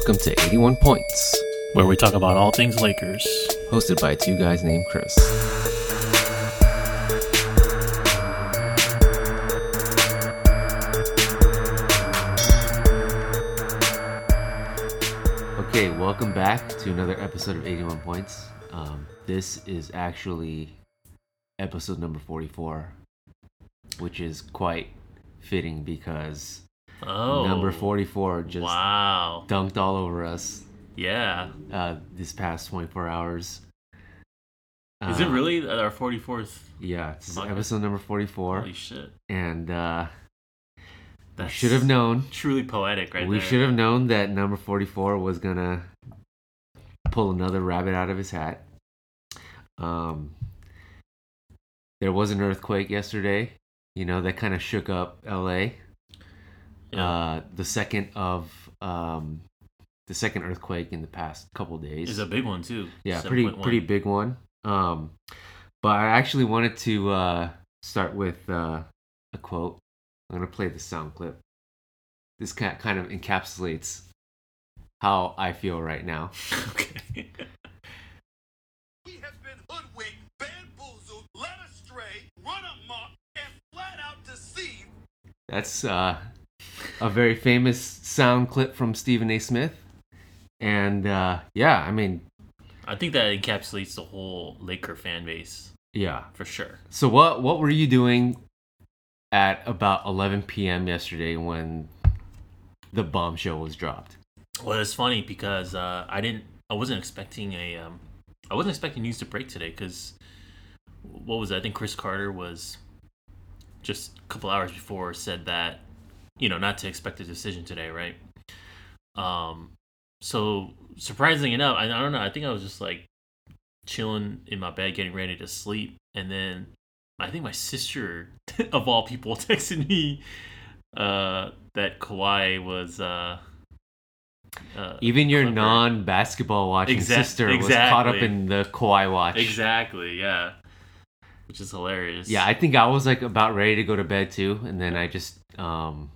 welcome to 81 Points, where we talk about all things Lakers. hosted by two guys named Chris. Okay, welcome back to another episode of 81 Points. Um, this is actually episode number 44, which is quite fitting because Oh, number 44 just Wow. dunked all over us Yeah. uh, this past 24 hours. Is it Uh, really our 44th? Yeah, it's episode number 44. Holy shit. And uh, we should have known. Truly poetic, right there. we should have known that number 44 was going to pull another rabbit out of his hat. Um, there was an earthquake yesterday, you know, that kind of shook up LA. Yeah. Uh, the second of um, the second earthquake in the past couple days. It's a big one too. Yeah, pretty 7.1. pretty big one. Um, but I actually wanted to uh, start with uh, a quote. I'm gonna play the sound clip. This kind kind of encapsulates how I feel right now. okay. We have been hoodwinked, bamboozled, led astray, run amok, and flat out deceived. That's uh, a very famous sound clip from Stephen A. Smith, and uh, yeah, I mean, I think that encapsulates the whole Laker fan base yeah. for sure. So what what were you doing at about 11 p.m. yesterday when the bombshell was dropped? Well, it's funny because uh, I didn't, I wasn't expecting a, um, I wasn't expecting news to break today because what was it? I think Cris Carter was just a couple hours before said that, you know, not to expect a decision today, right? Um, so surprisingly enough, I, I don't know. I think I was just like chilling in my bed, getting ready to sleep, and then I think my sister, of all people, texted me uh, that Kawhi was. Uh, uh, Even your clever. non-basketball watching sister was caught up in the Kawhi watch. Exactly, yeah. Which is hilarious. Yeah, I think I was like about ready to go to bed too, and then I just um,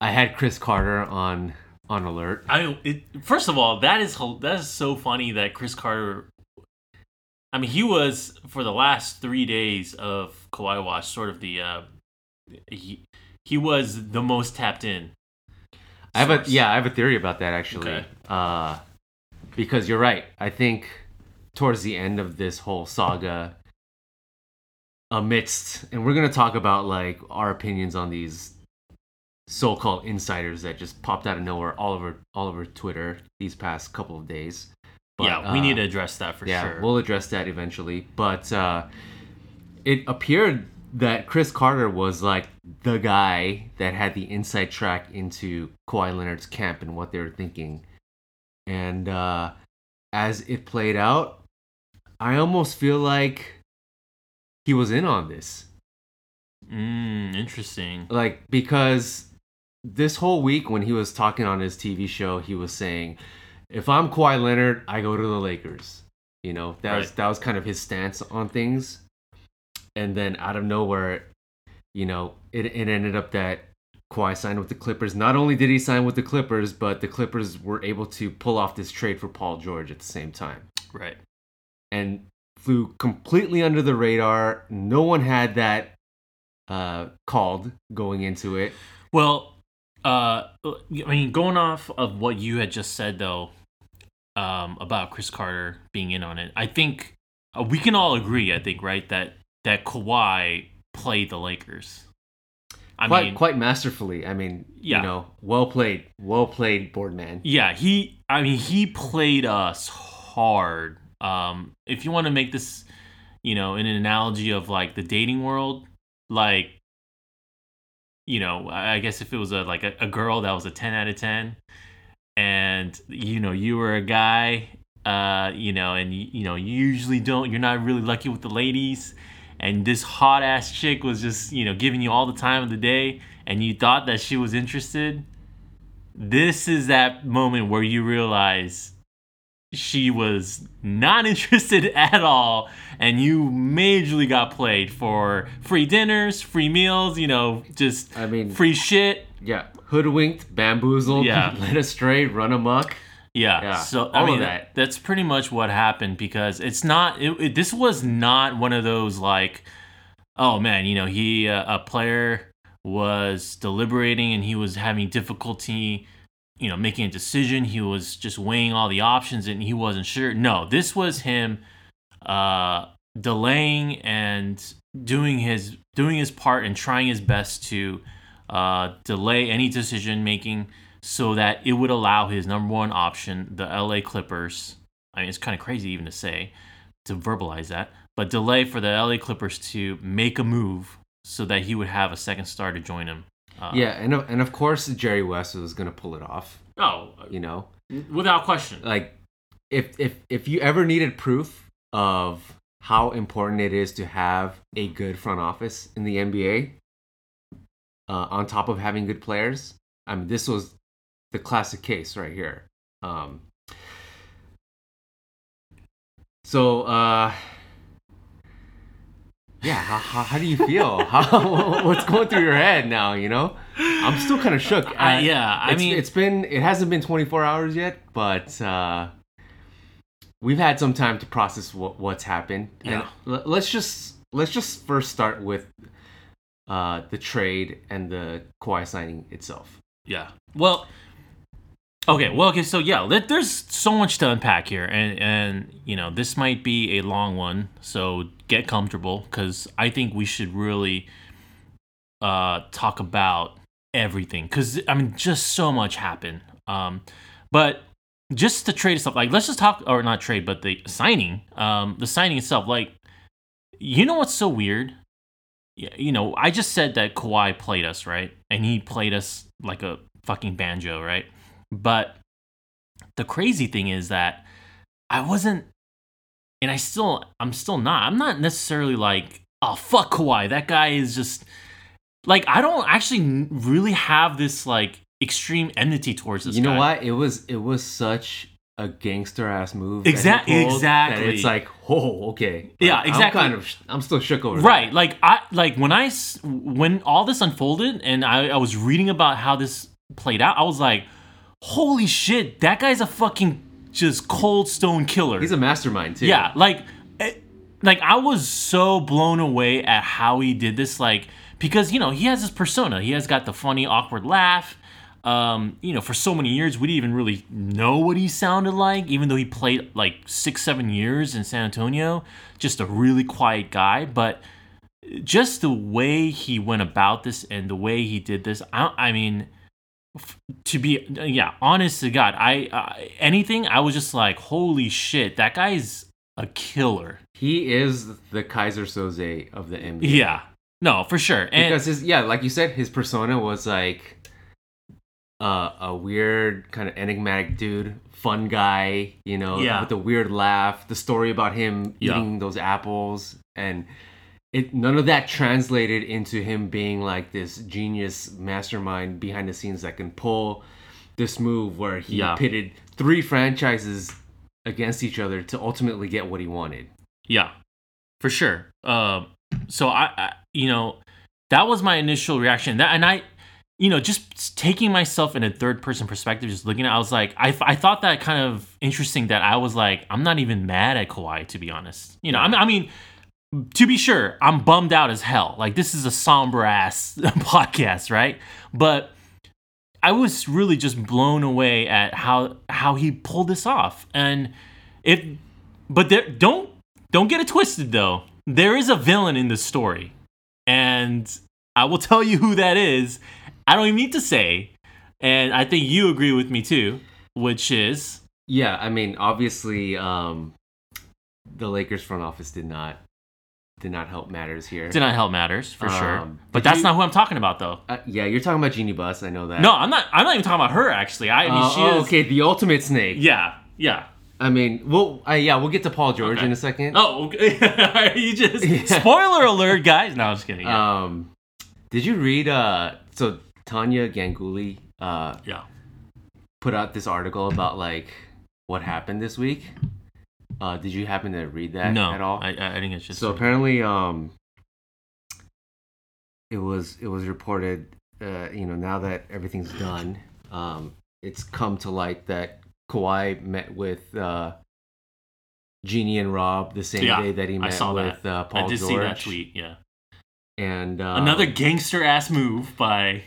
I had Cris Carter on on alert. I it, first of all, that is that is so funny that Cris Carter. I mean, he was for the last three days of Kawhi Watch, sort of the. Uh, he he was the most tapped in. I have a yeah, I have a theory about that actually. Okay. Uh, because you're right. I think towards the end of this whole saga, amidst, and we're gonna talk about like our opinions on these so-called insiders that just popped out of nowhere all over all over Twitter these past couple of days. But, yeah, we uh, need to address that for yeah, sure. we'll address that eventually. But uh, it appeared that Cris Carter was like the guy that had the inside track into Kawhi Leonard's camp and what they were thinking. And uh, as it played out, I almost feel like he was in on this. mm, interesting. Like, because this whole week when he was talking on his TV show, he was saying, if I'm Kawhi Leonard, I go to the Lakers. You know, that was that was kind of his stance on things. And then out of nowhere, you know, it, it ended up that Kawhi signed with the Clippers. Not only did he sign with the Clippers, but the Clippers were able to pull off this trade for Paul George at the same time. Right. And flew completely under the radar. No one had that uh, called going into it. Well, uh, I mean, going off of what you had just said though, um, about Cris Carter being in on it, I think uh, we can all agree. I think right that that Kawhi played the Lakers. I quite mean, quite masterfully. I mean, Yeah. you know, well played, well played, Boardman. yeah, he. I mean, he played us hard. Um, if you want to make this, you know, an analogy of like the dating world, like, you know, I guess if it was a like a, a girl that was a ten out of ten, and you know you were a guy, uh, you know, and you know you usually don't, you're not really lucky with the ladies, and this hot ass chick was just you know giving you all the time of the day, and you thought that she was interested this is that moment where you realize she was not interested at all, and you majorly got played for free dinners, free meals, you know, just I mean- free shit. Yeah, hoodwinked, bamboozled, Yeah. led astray, run amok. Yeah. Yeah, So all I of mean, that. that's pretty much what happened because it's not. It, it- this was not one of those like, oh man, you know, he uh, a player was deliberating and he was having difficulty, you know, making a decision. He was just weighing all the options and he wasn't sure. No, this was him uh, delaying and doing his doing his part and trying his best to uh, delay any decision making so that it would allow his number one option, the LA Clippers. I mean, it's kind of crazy even to say, to verbalize that, but delay for the LA Clippers to make a move so that he would have a second star to join him. Uh, Yeah, and of- and of course Jerry West was gonna pull it off. Oh, You know, without question. like if if if you ever needed proof of how important it is to have a good front office in the NBA, uh, on top of having good players, I mean, this was the classic case right here. Um, so, uh, yeah, how, how, how do you feel? How, what's going through your head now? You know, I'm still kind of shook. I- yeah, I mean- it's been it hasn't been 24 hours yet, but uh, we've had some time to process what, what's happened. And Yeah. l- let's just let's just first start with uh, the trade and the Kawhi signing itself. Yeah. Well, okay. Well, okay. So yeah, let- there's so much to unpack here, and and you know this might be a long one. So get comfortable, because I think we should really uh talk about everything, because I mean, just so much happened. Um, but just the trade stuff, like let's just talk, or not trade, but the signing. Um, the signing itself, like you know what's so weird you know, I just said that Kawhi played us, right? And he played us like a fucking banjo, right? But the crazy thing is that I wasn't, and I still, I'm still not. I'm not necessarily like, oh fuck Kawhi. That guy is just like I don't actually really have this like extreme enmity towards this. you know guy. what? It was it was such a gangster ass move. Exactly. that that exactly. it's like, oh, okay. Yeah, exactly. I'm kind of I'm still shook over. It. Right like i like when I, when all this unfolded and I, I was reading about how this played out i was like holy shit that guy's a fucking just cold stone killer He's a mastermind too. yeah like eh, like i was so blown away at how he did this like because you know he has his persona he has got the funny awkward laugh um, you know, for so many years, we didn't even really know what he sounded like, even though he played like six, seven years in San Antonio. Just a really quiet guy. But just the way he went about this and the way he did this, I, I mean, to be, yeah, honest to God, I, uh, anything, I was just like, holy shit, that guy's a killer. he is the Keyser Soze of the NBA. Yeah. No, for sure. And because his yeah, like you said, his persona was like uh, a weird kind of enigmatic dude, fun guy, you know, Yeah. with a weird laugh. The story about him Yeah. eating those apples and it none of that translated into him being like this genius mastermind behind the scenes that can pull this move where he Yeah. pitted three franchises against each other to ultimately get what he wanted. Yeah, for sure. Um, so I, I, you know, that was my initial reaction. That and I, you know, just taking myself in a third person perspective, just looking at, I was like, I, I thought that kind of interesting. That I was like, I'm not even mad at Kawhi to be honest. You know, I mean, I mean. To be sure, I'm bummed out as hell. Like this is a somber ass podcast, right? But I was really just blown away at how how he pulled this off. And it but there don't don't get it twisted though. There is a villain in the story. And I will tell you who that is. I don't even need to say. And I think you agree with me too, which is Yeah, I mean, obviously, um, the Lakers front office did not did not help matters here. did not help matters for sure. Um, But that's you- not who I'm talking about though. Uh, yeah, you're talking about Jeanie Buss. I know that. No, I'm not I'm not even talking about her actually. I, I mean Uh, she oh, is okay, the ultimate snake. Yeah, yeah. I mean, well, uh, yeah, we'll get to Paul George Okay. in a second. Oh, okay. you just Yeah. spoiler alert, guys. No, I'm just kidding. Yeah. Um, did you read? Uh, so Tania Ganguli uh yeah. put out this article about like what happened this week? Uh, did you happen to read that no, at all? I, I I think it's just so apparently, um, it was it was reported, uh, you know, now that everything's done, um, it's come to light that Kawhi met with uh, Jeanie and Rob the same Yeah, day that he I met saw with that. Uh, Paul I did George. see that tweet. Yeah, And uh, another gangster ass move by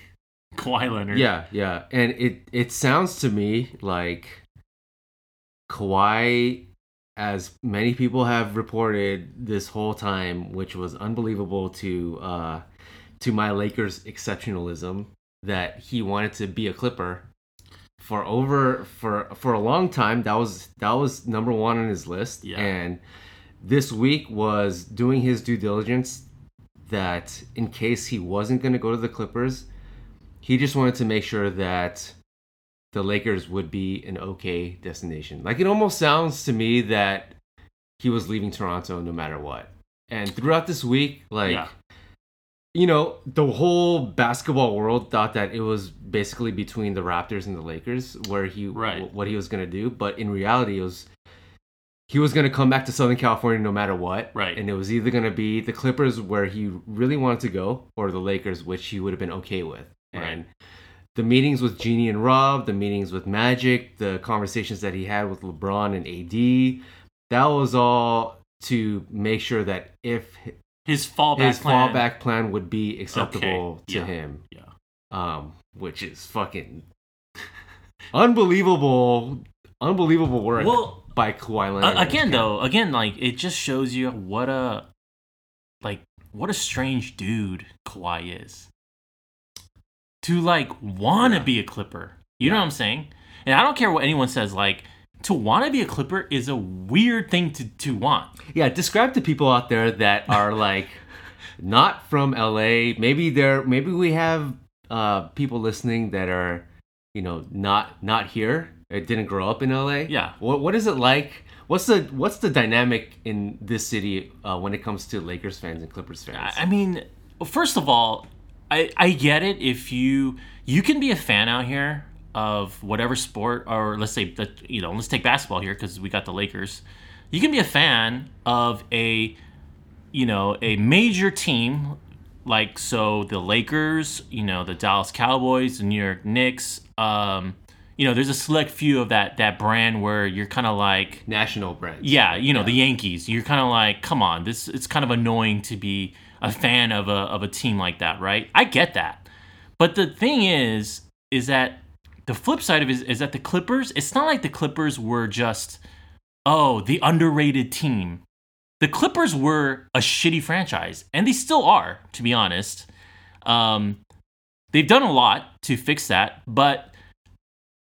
Kawhi Leonard. Yeah, yeah, and it it sounds to me like Kawhi, as many people have reported this whole time, which was unbelievable to uh, to my Lakers exceptionalism, that he wanted to be a Clipper for over for for a long time. That was that was number one on his list, Yeah. and this week was doing his due diligence that in case he wasn't going to go to the Clippers, he just wanted to make sure that the Lakers would be an okay destination. Like it almost sounds to me that he was leaving Toronto no matter what. And throughout this week, like Yeah. you know, the whole basketball world thought that it was basically between the Raptors and the Lakers where he Right. what he was going to do, but in reality it was he was going to come back to Southern California no matter what. Right. And it was either going to be the Clippers where he really wanted to go or the Lakers which he would have been okay with. Right. And the meetings with Jeanie and Rob, the meetings with Magic, the conversations that he had with LeBron and AD, that was all to make sure that if his fallback his plan. fallback plan would be acceptable Okay, to yeah. him. Yeah. Um, which is fucking unbelievable, unbelievable work Well, by Kawhi Leonard. Uh, again though again like it just shows you what a like what a strange dude Kawhi is to like want to Yeah. be a clipper you know what i'm saying and i don't care what anyone says like to want to be a clipper is a weird thing to, to want yeah, describe to people out there that are like not from LA. Maybe they're maybe we have uh, people listening that are you know not not here. It didn't grow up in LA. Yeah. What what is it like? What's the what's the dynamic in this city uh, when it comes to Lakers fans and Clippers fans? I I mean, first of all, I I get it if you you can be a fan out here of whatever sport or let's say that you know let's take basketball here because we got the Lakers. You can be a fan of a you know a major team like so the Lakers, you know the Dallas Cowboys, the New York Knicks. Um, you know, there's a select few of that that brand where you're kind of like National brands. yeah, you know, the Yankees. You're kind of like, come on, this it's kind of annoying to be a fan of a of a team like that, right? I get that. But the thing is is that the flip side of it is, is that the Clippers, it's not like the Clippers were just oh, the underrated team. The Clippers were a shitty franchise, and they still are, to be honest. Um, they've done a lot to fix that, but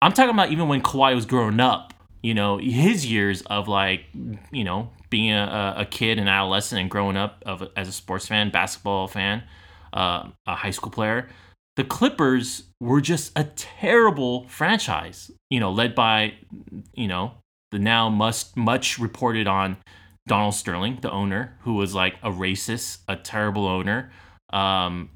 I'm talking about even when Kawhi was growing up, you know, his years of like, you know, being a, a kid and adolescent and growing up of as a sports fan, basketball fan, uh, a high school player. The Clippers were just a terrible franchise, you know, led by, you know, the now must much reported on Donald Sterling, the owner, who was like a racist, a terrible owner. Um,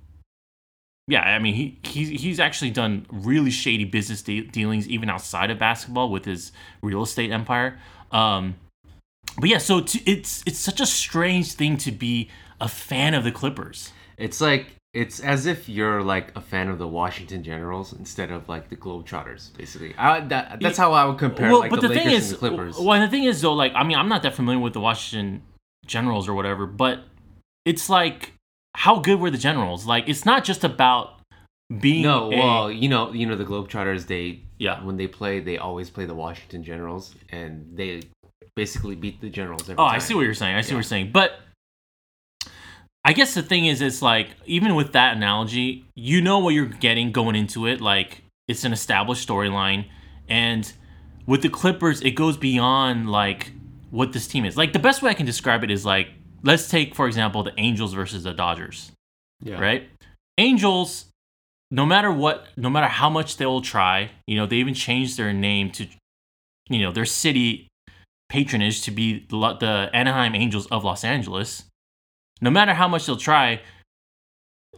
yeah, I mean, he he's he's actually done really shady business de- dealings even outside of basketball with his real estate empire. Um, but yeah, so to, it's it's such a strange thing to be a fan of the Clippers. It's like it's as if you're like a fan of the Washington Generals instead of like the Globetrotters, basically. I, that, that's how I would compare like the, Lakers and the Clippers. well, and the thing is though, like, I mean, I'm not that familiar with the Washington Generals or whatever, but it's like, how good were the Generals? Like, it's not just about being no, a- well, you know, you know the Globetrotters. They Yeah. when they play, they always play the Washington Generals, and they basically beat the Generals every Oh, time. I see what you're saying. I see Yeah. what you're saying. But I guess the thing is, it's like even with that analogy, you know what you're getting going into it. Like it's an established storyline, and with the Clippers, it goes beyond like what this team is. Like the best way I can describe it is like let's take for example the Angels versus the Dodgers. Yeah. Right? Angels, no matter what, no matter how much they will try, you know, they even changed their name to, you know, their city patronage to be the, the Anaheim Angels of Los Angeles. No matter how much they'll try,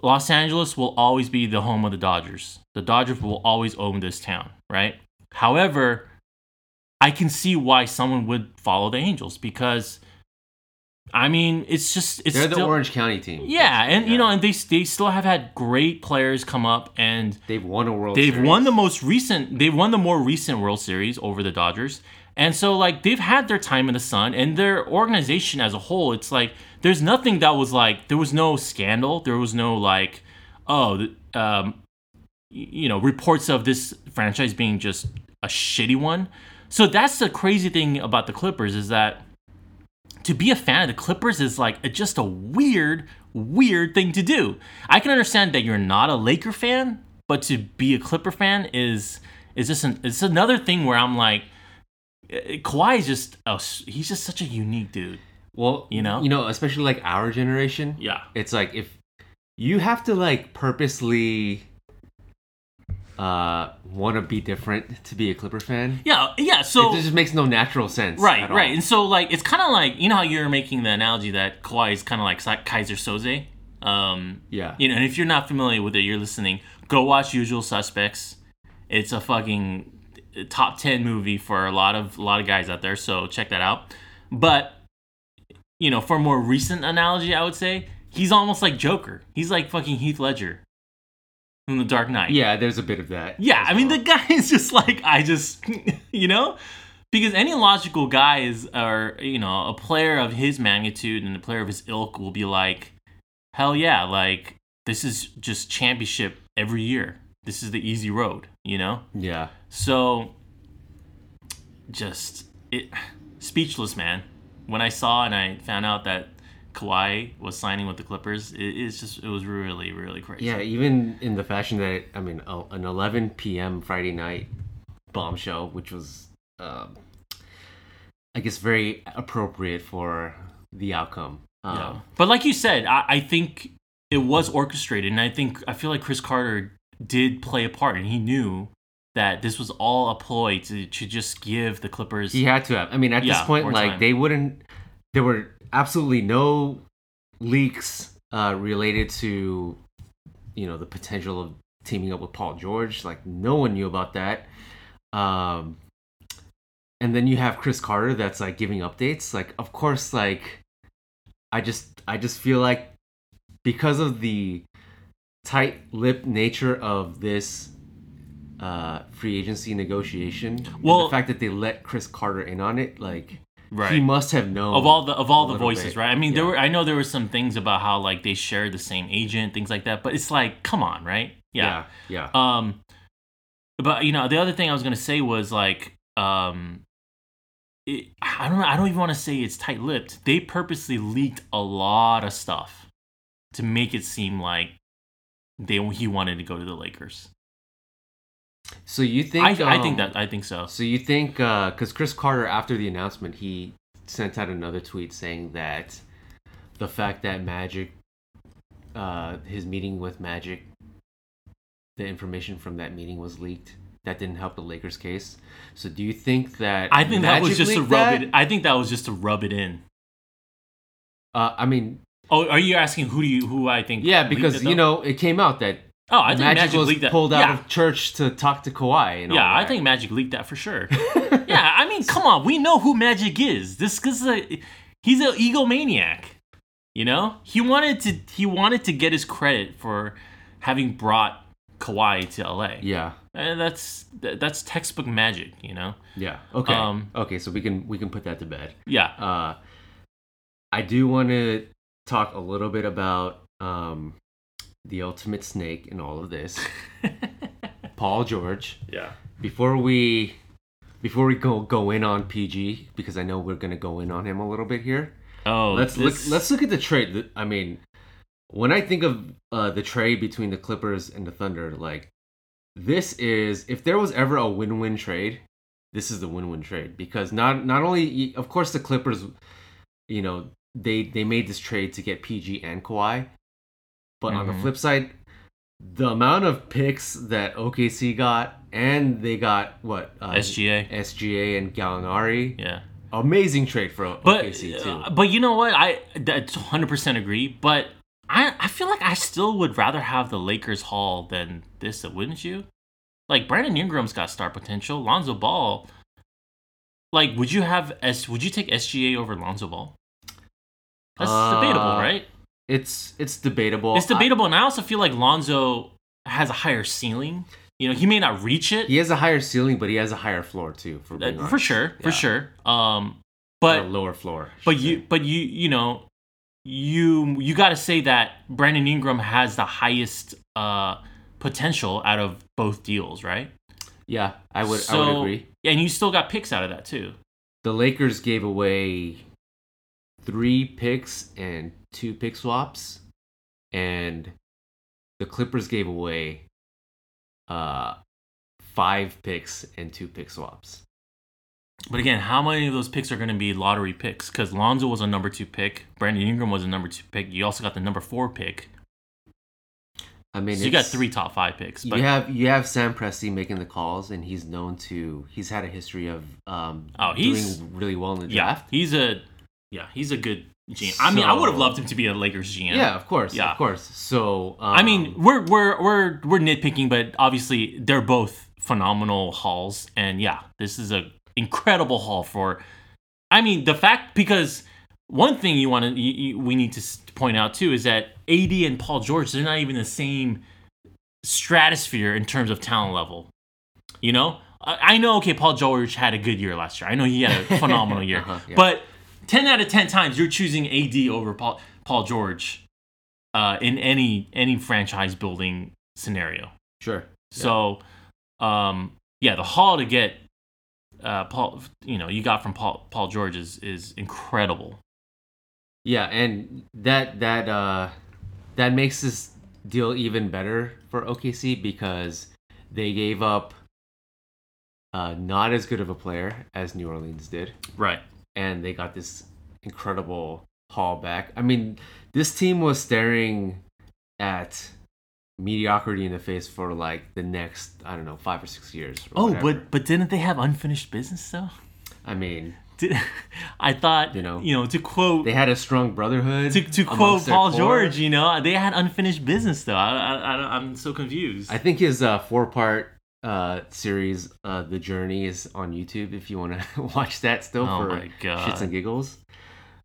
Los Angeles will always be the home of the Dodgers. The Dodgers will always own this town, right? However, I can see why someone would follow the Angels because, I mean, it's just it's They're the still, Orange County team. Yeah, and you know, and they they still have had great players come up, and they've won a World. they've Series. won the most recent. They've won the more recent World Series over the Dodgers, and so like they've had their time in the sun, and their organization as a whole, it's like there's nothing that was like there was no scandal, there was no like oh, um, you know, reports of this franchise being just a shitty one. So that's the crazy thing about the Clippers is that to be a fan of the Clippers is like a, just a weird, weird thing to do. I can understand that you're not a Laker fan, but to be a Clipper fan is is just an, it's another thing where I'm like, eh, Kawhi is just a, he's just such a unique dude. Well, You know? you know, especially like our generation. Yeah. It's like if you have to like purposely uh want to be different to be a Clipper fan. Yeah, yeah. So it just makes no natural sense. Right, at all. right. And so like it's kind of like you know how you're making the analogy that Kawhi is kind of like Keyser Soze. Um, Yeah. You know, and if you're not familiar with it, you're listening. Go watch Usual Suspects. It's a fucking top ten movie for a lot of a lot of guys out there. So check that out. But you know, for a more recent analogy, I would say he's almost like Joker. He's like fucking Heath Ledger from The Dark Knight. Yeah, there's a bit of that. Yeah, I mean well. the guy is just like I just you know because any logical guy is or you know a player of his magnitude and a player of his ilk will be like hell yeah like this is just championship every year. This is the easy road, you know? Yeah. So just it speechless man. When I saw and I found out that Kawhi was signing with the Clippers, it, it's just it was really really crazy. Yeah, even in the fashion that it, I mean, an 11 p.m. Friday night bombshell, which was, um, I guess, very appropriate for the outcome. Um, Yeah. But like you said, I, I think it was orchestrated, and I think I feel like Cris Carter did play a part, and he knew that this was all a ploy to, to just give the Clippers. He had to have. I mean, at Yeah, this point, like time. they wouldn't. There were absolutely no leaks uh, related to, you know, the potential of teaming up with Paul George. Like no one knew about that. Um, and then you have Cris Carter that's like giving updates. Like, of course, like I just I just feel like because of the tight-lipped nature of this uh, free agency negotiation, and Well- the fact that they let Cris Carter in on it, like right. he must have known of all the of all the voices, bit. right? I mean, there were I know there were some things about how like they shared the same agent, things like that. But it's like, come on, right? yeah, yeah, Um, but you know, the other thing I was gonna say was like, um, it, I don't know. I don't even want to say it's tight-lipped. They purposely leaked a lot of stuff to make it seem like they he wanted to go to the Lakers. So you think? I, I think um, that I think so. So you think because Cris Carter, after the announcement, he sent out another tweet saying that the fact that Magic, uh, his meeting with Magic, the information from that meeting was leaked. That didn't help the Lakers' case. So do you think that? I think that was just to rub that? it. I think that was just to rub it in. Uh, I mean, Oh, are you asking who do you who I think? yeah, because you know it came out that Oh, I think Magic, Magic, was leaked that. pulled out yeah. of church to talk to Kawhi. And Yeah, I think Magic leaked that for sure. yeah, I mean, come on, we know who Magic is. This is a he's an egomaniac. You know, he wanted to he wanted to get his credit for having brought Kawhi to LA. Yeah, and that's that's textbook Magic. You know. yeah. Okay, Um, okay. So we can we can put that to bed. Yeah. Uh, I do want to talk a little bit about um, the ultimate snake in all of this, Paul George. yeah. Before we before we go go in on PG, because I know we're gonna go in on him a little bit here. Oh, let's this- look. Let's look at the trade. I mean, when I think of uh, the trade between the Clippers and the Thunder, like this is if there was ever a win-win trade, this is the win-win trade because not not only of course the Clippers, you know, they they made this trade to get PG and Kawhi, but on the Mhm. flip side, the amount of picks that OKC got and they got what uh, SGA. SGA and Gallinari, Yeah. amazing trade for But OKC too. uh, but you know what? I that's 100% agree, but I I feel like I still would rather have the Lakers haul than this, wouldn't you? Like Brandon Ingram's got star potential. Lonzo Ball like, would you have S? Would you take SGA over Lonzo Ball? That's Uh, debatable, right? It's it's debatable. It's debatable, and I also feel like Lonzo has a higher ceiling. You know, he may not reach it he has a higher ceiling, but he has a higher floor too. For, uh, for sure, for sure. Um, Or but a lower floor. But you say. but you you know you you got to say that Brandon Ingram has the highest uh potential out of both deals, right? yeah, I would I would agree. Yeah, and you still got picks out of that too. The Lakers gave away three picks and two pick swaps, and the Clippers gave away uh five picks and two pick swaps. But again, how many of those picks are going to be lottery picks? Because Lonzo was a number two pick, Brandon Ingram was a number two pick. You also got the number four pick, I mean, so you got three top five picks. But you have you have Sam Presti making the calls, and he's known to he's had a history of um Oh, he's- doing really well in the yeah, draft. he's a yeah, he's a good GM. I mean, I would have loved him to be a Lakers GM. Yeah, of course, Yeah. of course. So um, I mean, we're we're we're we're nitpicking, but obviously they're both phenomenal hauls, and yeah, this is a incredible haul for. I mean, the fact because one thing you want to we need to point out too is that AD and Paul George they're not even the same stratosphere in terms of talent level. You know, I, I know. Okay, Paul George had a good year last year. I know he had a phenomenal year, Uh-huh, yeah. but ten out of ten times you're choosing AD over Paul Paul George uh, in any any franchise building scenario. sure. So, um, yeah, the haul to get uh, Paul, you know, you got from Paul Paul George is is incredible. Yeah, and that that uh that makes this deal even better for OKC because they gave up uh not as good of a player as New Orleans did, Right. And they got this incredible haul back. I mean, this team was staring at mediocrity in the face for like the next I don't know five or six years. or Oh, whatever. but but didn't they have unfinished business though? I mean, Did, I thought You know, you know to quote they had a strong brotherhood. to, to quote Paul core. George, you know, they had unfinished business though. I, I, I I'm so confused. I think his uh, four part uh, series, uh, The Journey, is on YouTube if you want to watch that still Oh for my God. shits and giggles.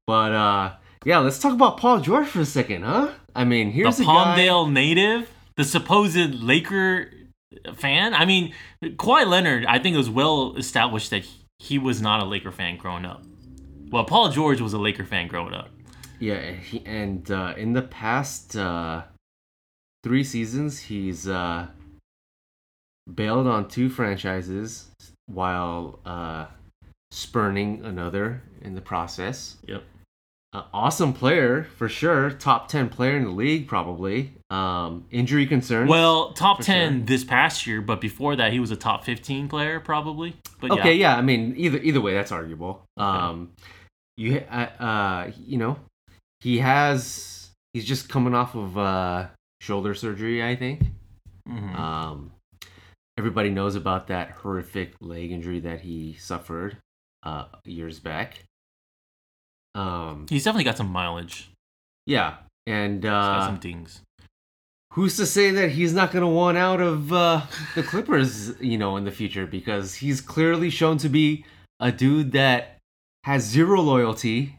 But uh, yeah, let's talk about Paul George for a second, huh? I mean, here's the a guy. Palmdale native, the supposed Laker fan. I mean, Kawhi Leonard, I think it was well established that he, was not a Laker fan growing up. Well, Paul George was a Laker fan growing up. Yeah, he, and uh, in the past uh, three seasons, he's uh, bailed on two franchises while uh, spurning another in the process. Yep. Uh, awesome player for sure. Top ten player in the league, probably. Um, injury concerns. Well, top 10 sure. this past year, but before that, he was a top 15 player, probably. But okay, yeah. yeah. I mean, either either way, that's arguable. Um, you uh, uh, you know, he has he's just coming off of uh shoulder surgery, I think. Mhm. Um, everybody knows about that horrific leg injury that he suffered uh years back. Um, He's definitely got some mileage. yeah, and He's got uh, some things. who's to say that he's not going to want out of uh, the Clippers, you know, in the future because he's clearly shown to be a dude that has zero loyalty.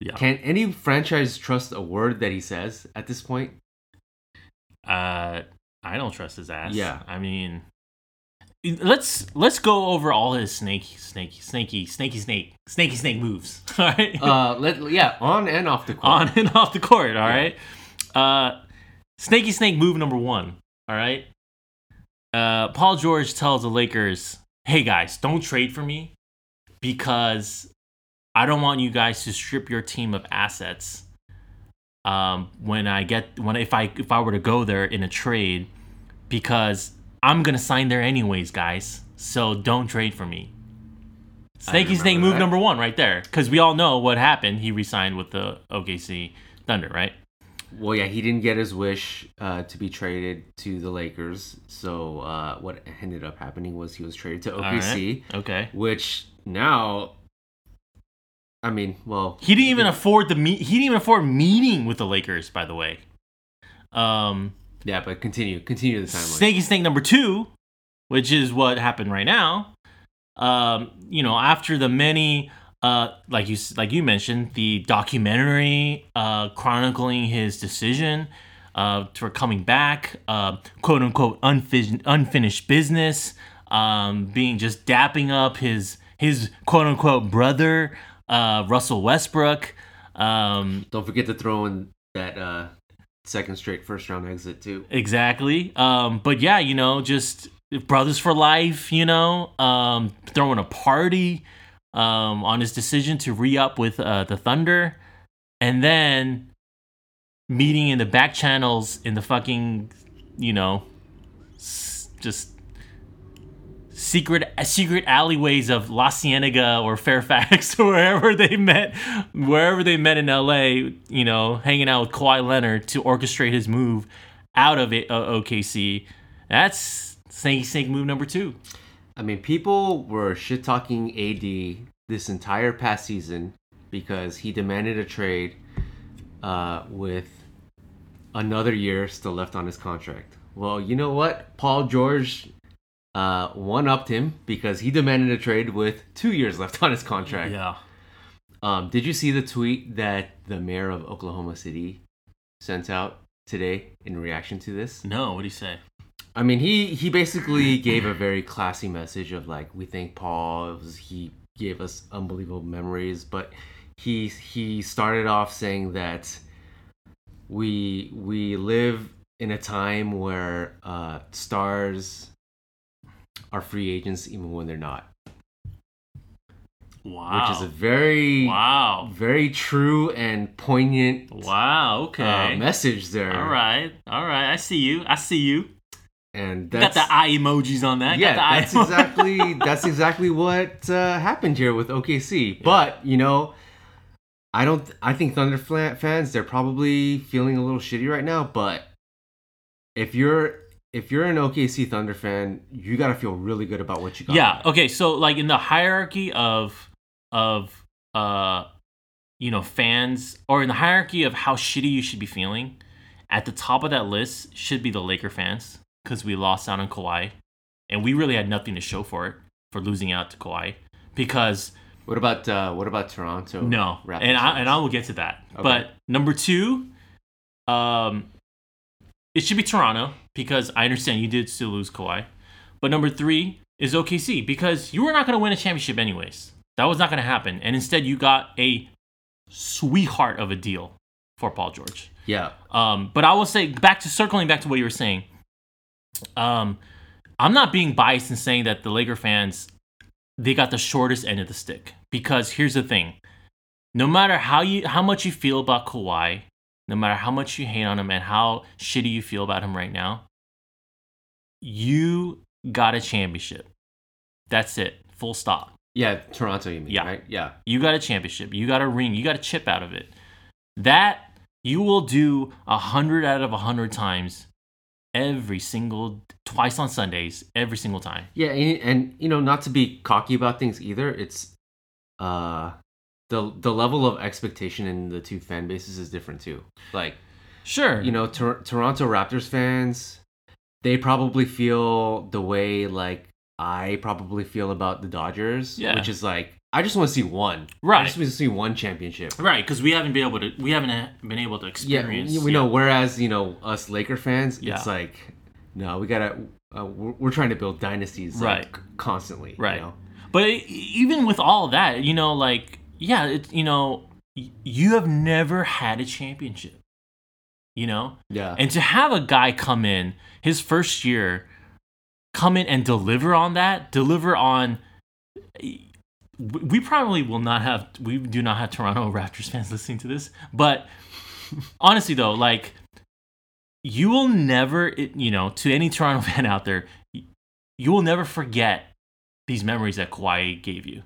Yeah. Can any franchise trust a word that he says at this point? Uh, I don't trust his ass. Yeah. I mean, let's let's go over all his snake, snaky, snaky, snaky, snake, snaky, snake moves. All right. Uh, let yeah, on and off the court. on and off the court. All right. Uh, snaky snake move number one. All right. Uh, Paul George tells the Lakers, "Hey guys, don't trade for me because I don't want you guys to strip your team of assets. Um, when I get when if I if I were to go there in a trade, because I'm gonna sign there anyways, guys. So don't trade for me." Snaky snake move that. number one right there, because we all know what happened. He resigned with the OKC Thunder, right? Well, yeah, he didn't get his wish uh, to be traded to the Lakers. So uh, what ended up happening was he was traded to All right. OKC, Okay. which now, I mean, well, He didn't even afford the meet. He didn't even afford meeting with the Lakers, by the way. Um, yeah, but continue, continue the timeline. Snaky Snake number two, which is what happened right now. um, you know, after the many, uh, like you like you mentioned, the documentary uh, chronicling his decision uh, for coming back, uh, quote unquote unfinished unfinished business, um, being just dapping up his his quote unquote brother, uh, Russell Westbrook. Um, Don't forget to throw in that uh, second straight first round exit too. Exactly. Um, but yeah, you know, just brothers for life, you know, um, throwing a party um, on his decision to re up with uh, the Thunder. And then meeting in the back channels in the fucking, you know, s- just secret secret alleyways of La Cienega or Fairfax or wherever they met wherever they met in LA, you know, hanging out with Kawhi Leonard to orchestrate his move out of it, uh, OKC. That's snake snake move number 2. I mean, people were shit talking AD this entire past season because he demanded a trade uh, with another year still left on his contract. Well, you know what? Paul George uh, one upped him because he demanded a trade with two years left on his contract. Yeah. Um, did you see the tweet that the mayor of Oklahoma City sent out today in reaction to this? No, what do you say? I mean, he he basically gave a very classy message of like we thank Paul. Was, he gave us unbelievable memories, but he he started off saying that we we live in a time where uh, stars are free agents even when they're not, Wow. which is a very wow. very true and poignant Wow, okay. uh, message there. All right. All right. I see you. I see you. and that's got the eye emojis on that. yeah, got the eye that's emo- exactly that's exactly what uh, happened here with OKC. But you know, I don't. I think Thunder fans they're probably feeling a little shitty right now. But if you're if you're an OKC Thunder fan, you gotta feel really good about what you got. yeah okay so like in the hierarchy of of uh you know fans or in the hierarchy of how shitty you should be feeling at the top of that list should be the laker fans because we lost out on Kawhi and we really had nothing to show for it for losing out to Kawhi because What about uh, what about Toronto? no Raptors and I and I will get to that Okay. but number two um it should be Toronto because I understand you did still lose Kawhi but number three is OKC because you were not going to win a championship anyways. That was not going to happen. And instead, you got a sweetheart of a deal for Paul George. yeah, Um, but I will say, back to circling back to what you were saying, um, I'm not being biased in saying that the Laker fans they got the shortest end of the stick because here's the thing: no matter how you how much you feel about Kawhi, no matter how much you hate on him and how shitty you feel about him right now, you got a championship. That's it. Full stop. yeah, Toronto. You mean Yeah. right? Yeah, You got a championship. You got a ring. You got a chip out of it. That you will do a hundred out of a hundred times every single twice on Sundays, every single time. yeah, and, and you know, not to be cocky about things either. It's uh the the level of expectation in the two fan bases is different too. Like Sure. you know, Tor- Toronto Raptors fans, they probably feel the way like I probably feel about the Dodgers, Yeah. which is like I just want to see one. right? I just want to see one championship. right, because we haven't been able to we haven't been able to Yeah, experience. we, we know. Whereas you know us Laker fans, Yeah. it's like no, we gotta. Uh, we're, we're trying to build dynasties, like, Right. constantly, you Right. know? But even with all that, you know, like yeah, it, you know, you have never had a championship. You know, Yeah, And to have a guy come in his first year, come in and deliver on that, deliver on. We probably will not have. We do not have Toronto Raptors fans listening to this, but honestly though, like you will never, you know, to any Toronto fan out there, you will never forget these memories that Kawhi gave you.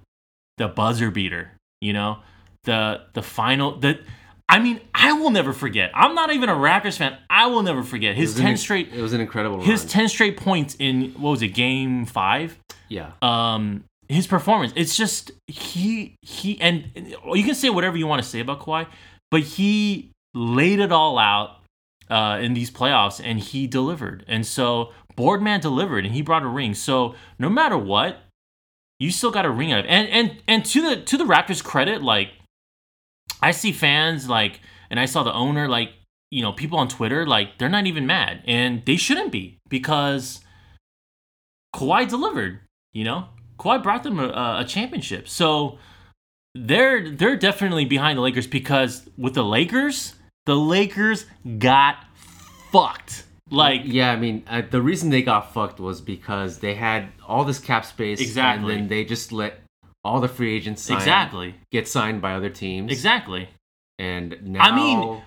The buzzer beater, you know, the the final the. I mean, I will never forget. I'm not even a Raptors fan. I will never forget his was an- ten straight It was an incredible. his run. 10 straight points in what was it game 5 Yeah, um his performance it's just he he and you can say whatever you want to say about Kawhi but he laid it all out uh in these playoffs and he delivered and so boardman delivered and he brought a ring so no matter what you still got a ring out of it. And and and to the to the Raptors credit, like I see fans like and I saw the owner like you know people on Twitter like they're not even mad and they shouldn't be because Kawhi delivered. You know, Kawhi brought them a, a championship. So they're they're definitely behind the Lakers because with the Lakers, the Lakers got fucked. Like Yeah, I mean, uh, the reason they got fucked was because they had all this cap space, Exactly. and then they just let all the free agents sign, exactly, get signed by other teams. exactly. And now, I mean,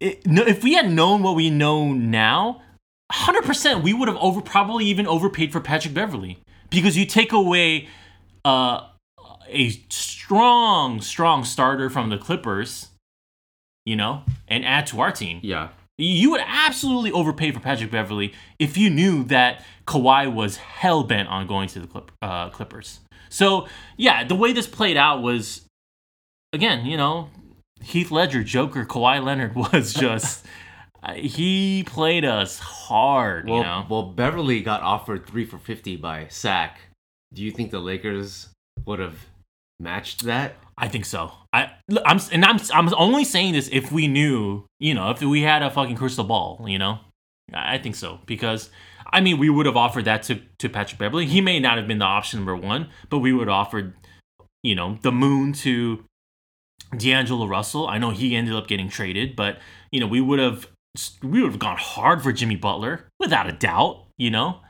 it, no, if we had known what we know now, hundred percent, we would have over probably even overpaid for Patrick Beverly because you take away uh, a strong, strong starter from the Clippers, you know, and add to our team. yeah, You would absolutely overpay for Patrick Beverly if you knew that Kawhi was hell bent on going to the Clip, uh, Clippers. So yeah, the way this played out was, again, you know, Heath Ledger, Joker, Kawhi Leonard was just uh, he played us hard. well, you know, well, Beverly got offered three for fifty by Sack. Do you think the Lakers would have matched that? I think so. I I'm and I'm I'm only saying this if we knew, you know, if we had a fucking crystal ball, you know. I think so because I mean we would have offered that to to Patrick Beverly. He may not have been the option number one, but we would have offered, you know, the moon to D'Angelo Russell. I know he ended up getting traded, but you know we would have we would have gone hard for Jimmy Butler without a doubt. You know,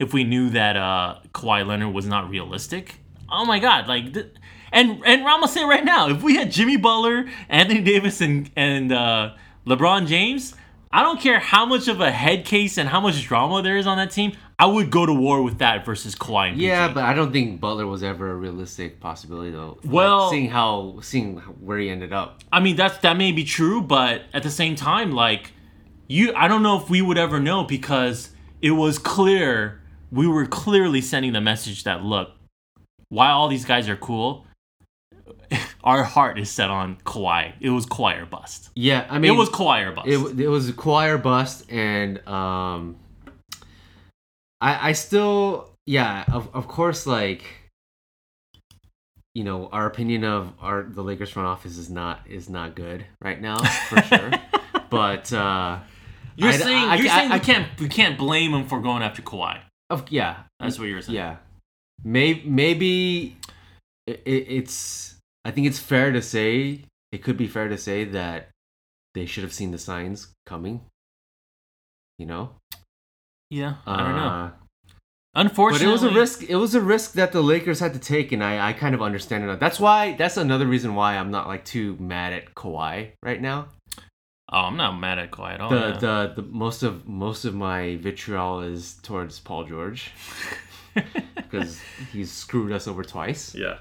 if we knew that uh Kawhi Leonard was not realistic. Oh my God! Like, th- and and gonna say right now, if we had Jimmy Butler, Anthony Davis, and and uh, LeBron James, I don't care how much of a head case and how much drama there is on that team. I would go to war with that versus Kawhi. Yeah, PG. but I don't think Butler was ever a realistic possibility though. Like, Well- seeing how seeing where he ended up. I mean that's that may be true, but at the same time, like you, I don't know if we would ever know because it was clear we were clearly sending the message that look, while all these guys are cool, our heart is set on Kawhi. It was Kawhi or bust. Yeah, I mean, it was Kawhi or bust. it, it was Kawhi or bust and um i i still yeah of, of course like you know our opinion of our the lakers front office is not is not good right now for sure but uh you're I- saying I- you're I- saying we can't we can't blame him for going after Kawhi. of, yeah That's what you're saying. yeah maybe maybe it, it's i think it's fair to say it could be fair to say that they should have seen the signs coming you know Yeah, I don't know. Uh, Unfortunately, But it was a risk. It was a risk that the Lakers had to take, and I, I kind of understand it. That's why. That's another reason why I'm not like too mad at Kawhi right now. Oh, I'm not mad at Kawhi at all. the, yeah. the the most of most of my vitriol is towards Paul George because he's screwed us over twice. yeah.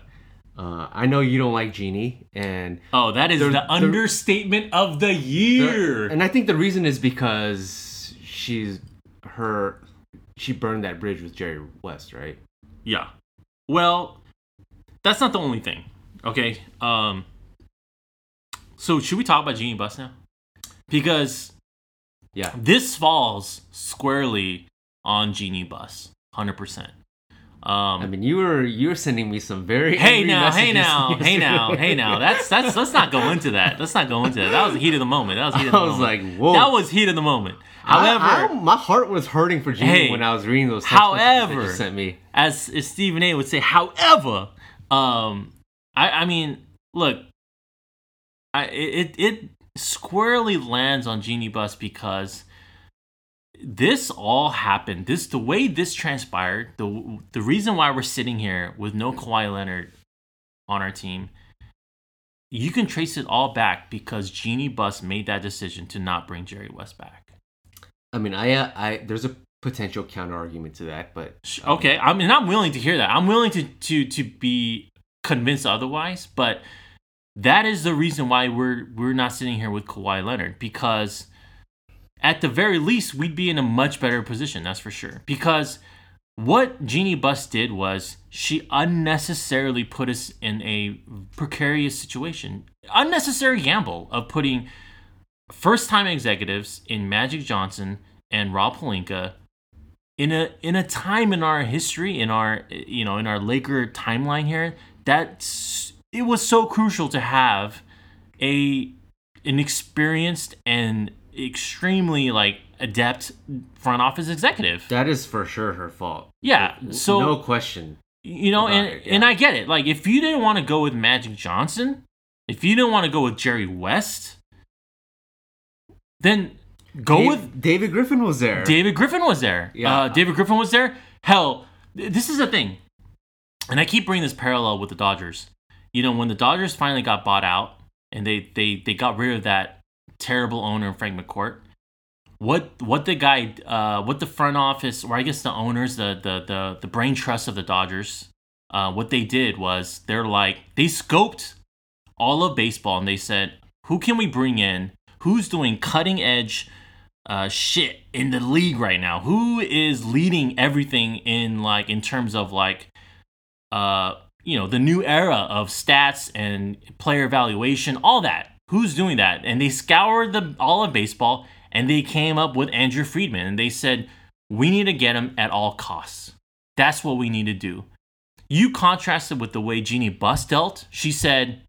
Uh, I know you don't like Jeanie, and Oh, that is the understatement of the year. and I think the reason is because she's her she burned that bridge with Jerry West, right? Yeah. Well, that's not the only thing. Okay. Um. So should we talk about Jeanie Buss now? Because Yeah. this falls squarely on Jeanie Buss, hundred percent. Um. I mean, you were you were sending me some very hey now, hey now, hey now, hey now. That's that's let's not go into that. Let's not go into that. That was the heat of the moment. That was heat of the I was like, whoa. That was heat of the moment. However, I- my heart was hurting for Jeanie Hey, when I was reading those. Text messages that however- sent me. as, as Stephen A would say, however, um, I, I mean, look, I it it squarely lands on Jeanie Buss because this all happened. This the way this transpired. The the reason why we're sitting here with no Kawhi Leonard on our team. You can trace it all back because Jeanie Buss made that decision to not bring Jerry West back. I mean, I, uh, I there's a potential counter argument to that, but Sh- Okay, I mean, I'm willing to hear that. I'm willing to to to be convinced otherwise, but that is the reason why we're we're not sitting here with Kawhi Leonard because at the very least we'd be in a much better position. That's for sure. Because what Jeanie Buss did was she unnecessarily put us in a precarious situation, unnecessary gamble of putting first time executives in Magic Johnson and Rob Pelinka in a in a time in our history, in our you know in our Laker timeline here, that's it was so crucial to have a an experienced and extremely like adept front office executive. That is for sure her fault. Yeah, so- no question. you know, and it, and. I get it. Like if you didn't want to go with Magic Johnson, if you didn't want to go with Jerry West, then go Dave- with David Griffin was there. David Griffin was there. Yeah. Uh, David Griffin was there. Hell, th- this is the thing. And I keep bringing this parallel with the Dodgers. You know, when the Dodgers finally got bought out and they they, they got rid of that terrible owner, Frank McCourt, what what the guy uh, what the front office or I guess the owners, the the the, the brain trust of the Dodgers, uh, what they did was they're like they scoped all of baseball and they said, who can we bring in? Who's doing cutting edge uh, shit in the league right now? Who is leading everything in like in terms of like uh you know the new era of stats and player evaluation, all that. Who's doing that? And they scoured the all of baseball and they came up with Andrew Friedman and they said we need to get him at all costs. That's what we need to do. You contrasted with the way Jeanie Buss dealt. She said,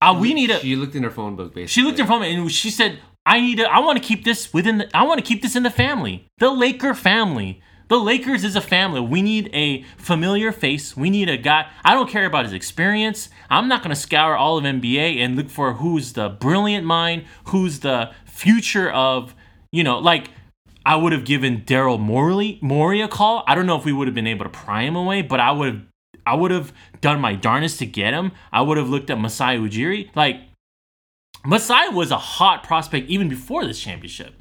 uh, "We need a." She looked in her phone book, basically. She looked in her phone and she said, "I need to. I want to keep this within. The, I want to keep this in the family, the Laker family. The Lakers is a family. We need a familiar face. We need a guy. I don't care about his experience. I'm not going to scour all of NBA and look for who's the brilliant mind, who's the future of, you know, like." I would have given Daryl Morley Morey a call. I don't know if we would have been able to pry him away, but I would have I would have done my darnest to get him. I would have looked at Masai Ujiri. Like Masai was a hot prospect even before this championship.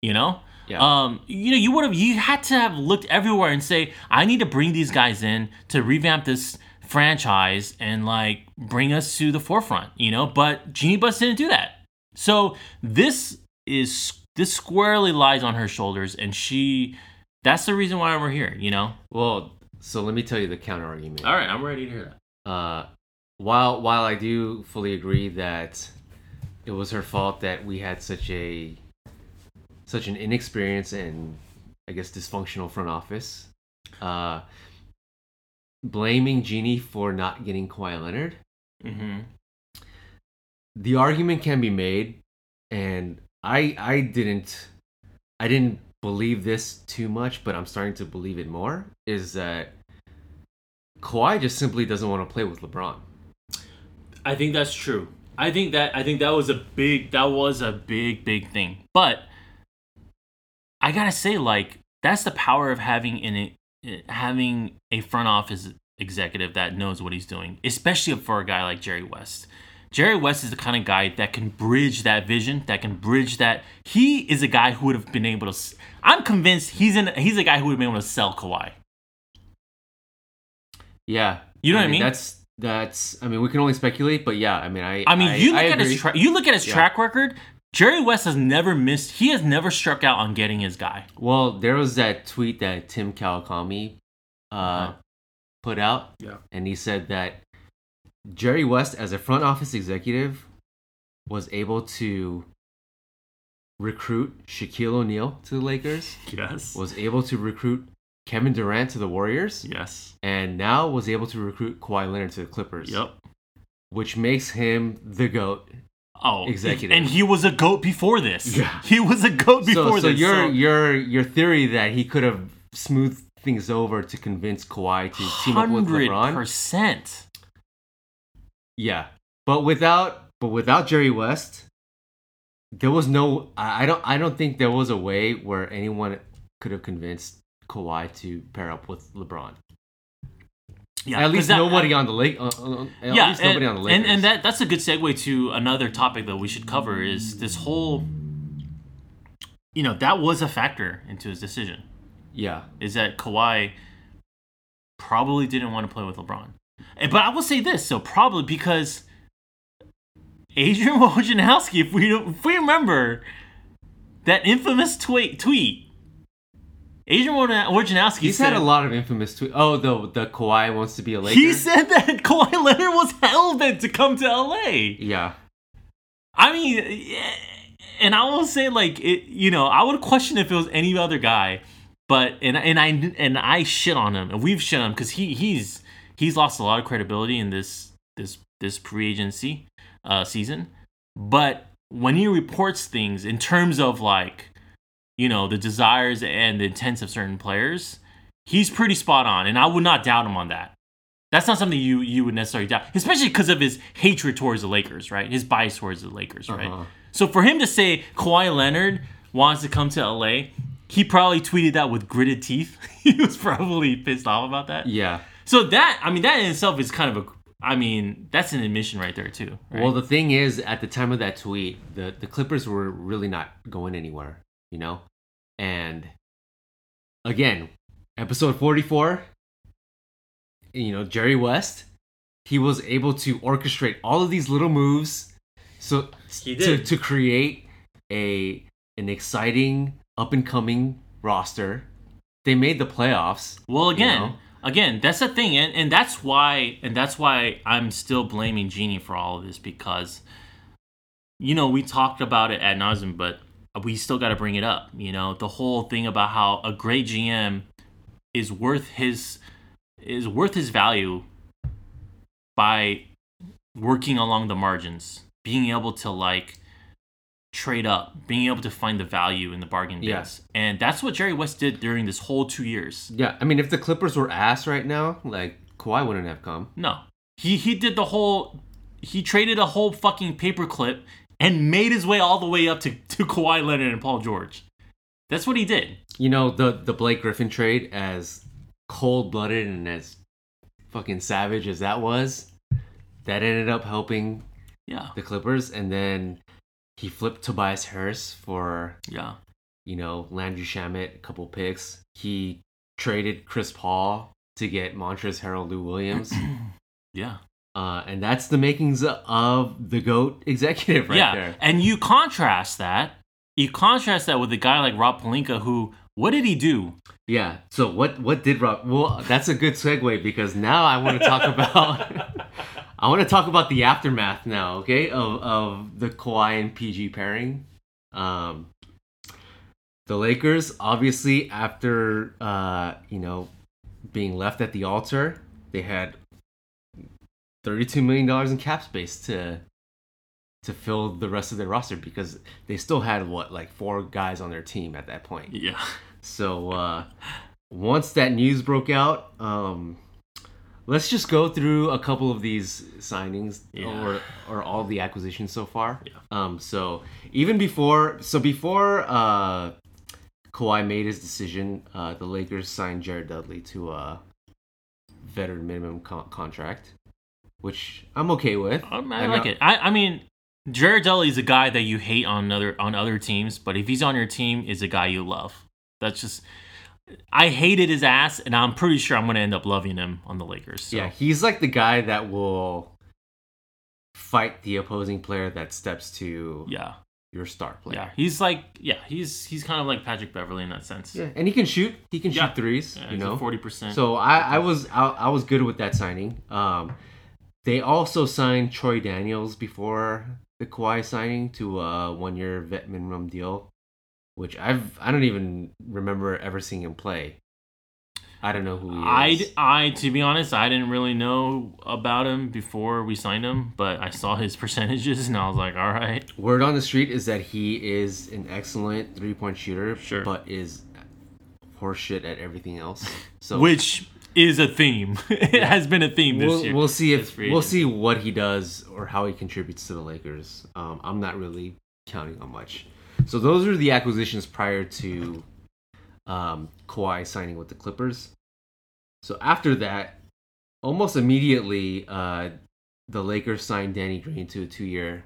You know? Yeah. Um, you know, you would have you had to have looked everywhere and say, I need to bring these guys in to revamp this franchise and like bring us to the forefront, you know? But Jeanie Buss didn't do that. So this is this squarely lies on her shoulders and she that's the reason why we're here, you know? Well, so let me tell you the counter argument. All right, I'm ready to hear that. Uh, while while I do fully agree that it was her fault that we had such a such an inexperienced and I guess dysfunctional front office, uh, blaming Jeanie for not getting Kawhi Leonard, Mm-hmm. the argument can be made, and I I didn't I didn't believe this too much, but I'm starting to believe it more. Is that Kawhi just simply doesn't want to play with LeBron. I think that's true. I think that I think that was a big that was a big big thing. But I gotta say, like that's the power of having an eh, having a front office executive that knows what he's doing, especially for a guy like Jerry West. Jerry West is the kind of guy that can bridge that vision, that can bridge that. He is a guy who would have been able to. I'm convinced he's in. He's a guy who would have been able to sell Kawhi. Yeah, You know what I mean? That's that's. I mean, we can only speculate, but yeah, I mean, I. I mean, you look I at his tra- you look at his Yeah. track record. Jerry West has never missed. He has never struck out on getting his guy. Well, there was that tweet that Tim Kawakami uh, Uh-huh. put out, Yeah. and he said that Jerry West, as a front office executive, was able to recruit Shaquille O'Neal to the Lakers, Yes. was able to recruit Kevin Durant to the Warriors, Yes. and now was able to recruit Kawhi Leonard to the Clippers. Yep. Which makes him the GOAT. Oh, Executive. and he was a goat before this. Yeah. He was a goat before so, so this. your so your your theory that he could have smoothed things over to convince Kawhi to team up with LeBron. percent. Yeah, but without but without Jerry West, there was no. I don't. I don't think there was a way where anyone could have convinced Kawhi to pair up with LeBron. Yeah, at least that- nobody on the lake. Uh, uh, at yeah, least and, nobody on the Lakers. and and that that's a good segue to another topic that we should cover is this whole. You know that was a factor into his decision. yeah, is that Kawhi probably didn't want to play with LeBron. And, but I will say this, so probably because Adrian Wojnarowski, if we if we remember that infamous tweet, tweet Adrian Woj- Wojnarowski he's said, had a lot of infamous tweets. Oh, the the Kawhi wants to be a Laker. he said that Kawhi Leonard was hell bent to come to LA. yeah, I mean, and I will say, like, it, you know, I would question if it was any other guy. but and and I and I shit on him, and we've shit on him because he he's he's lost a lot of credibility in this this this free agency uh, season. But when he reports things in terms of like, you know, the desires and the intents of certain players, he's pretty spot on, and I would not doubt him on that. That's not something you you would necessarily doubt, especially because of his hatred towards the Lakers, right? His bias towards the Lakers, right? Uh-huh. So for him to say Kawhi Leonard wants to come to LA, he probably tweeted that with gritted teeth. he was probably pissed off about that. Yeah. So that I mean that in itself is kind of a I mean that's an admission right there too. Right? Well, the thing is, at the time of that tweet, the the Clippers were really not going anywhere, you know. And again, episode forty four. You know, Jerry West, he was able to orchestrate all of these little moves, so He to did. to create a an exciting up and coming roster. They made the playoffs. Well, again, know? again, that's the thing, and, and that's why, and that's why I'm still blaming Jeanie for all of this because, you know, we talked about it ad nauseum, but we still got to bring it up. You know, the whole thing about how a great GM is worth his is worth his value by working along the margins, being able to like trade up, being able to find the value in the bargain bins. Yeah. And that's what Jerry West did during this whole two years. Yeah, I mean, if the Clippers were ass right now, like Kawhi wouldn't have come. No. He he did the whole he traded a whole fucking paperclip and made his way all the way up to, to Kawhi Leonard and Paul George. That's what he did. You know the the Blake Griffin trade, as cold blooded and as fucking savage as that was, that ended up helping Yeah. the Clippers, and then he flipped Tobias Harris for Yeah. you know Landry Shamet, a couple picks. He traded Chris Paul to get Montrezl Harrell, Lou Williams, Yeah. Uh, and that's the makings of the goat executive right yeah. there. And you contrast that, you contrast that with a guy like Rob Pelinka who what did he do? Yeah. So what what did Rob? Well, that's a good segue because now I want to talk about I want to talk about the aftermath now, okay, of of the Kawhi and PG pairing. Um, the Lakers obviously after uh you know being left at the altar, they had thirty two million dollars in cap space to to fill the rest of their roster because they still had what like four guys on their team at that point. Yeah. So uh, once that news broke out, um, let's just go through a couple of these signings Yeah. or or all the acquisitions so far. Yeah. Um, so even before, so before uh, Kawhi made his decision, uh, the Lakers signed Jared Dudley to a veteran minimum con- contract, which I'm okay with. I I'm like it. I, I mean, Jared Dudley is a guy that you hate on other on other teams, but if he's on your team, is a guy you love. That's just. I hated his ass, and I'm pretty sure I'm going to end up loving him on the Lakers. So. Yeah, he's like the guy that will fight the opposing player that steps to yeah, your star player. yeah. He's like, yeah, he's he's kind of like Patrick Beverly in that sense. Yeah, and he can shoot. He can Yeah. shoot threes. Yeah, you know. forty percent. So I, I was I, I was good with that signing. Um, they also signed Troy Daniels before the Kawhi signing to a one year vet minimum deal, which I've I don't even remember ever seeing him play. I don't know who he is. I, I, to be honest, I didn't really know about him before we signed him, but I saw his percentages and I was like, all right. Word on the street is that he is an excellent three point shooter, Sure. but is horseshit at everything else. So Which is a theme. it has been a theme this we'll, year. we'll see if we'll see what he does or how he contributes to the Lakers. Um, I'm not really counting on much. So those are the acquisitions prior to um, Kawhi signing with the Clippers. So after that, almost immediately, uh, the Lakers signed Danny Green to a two-year,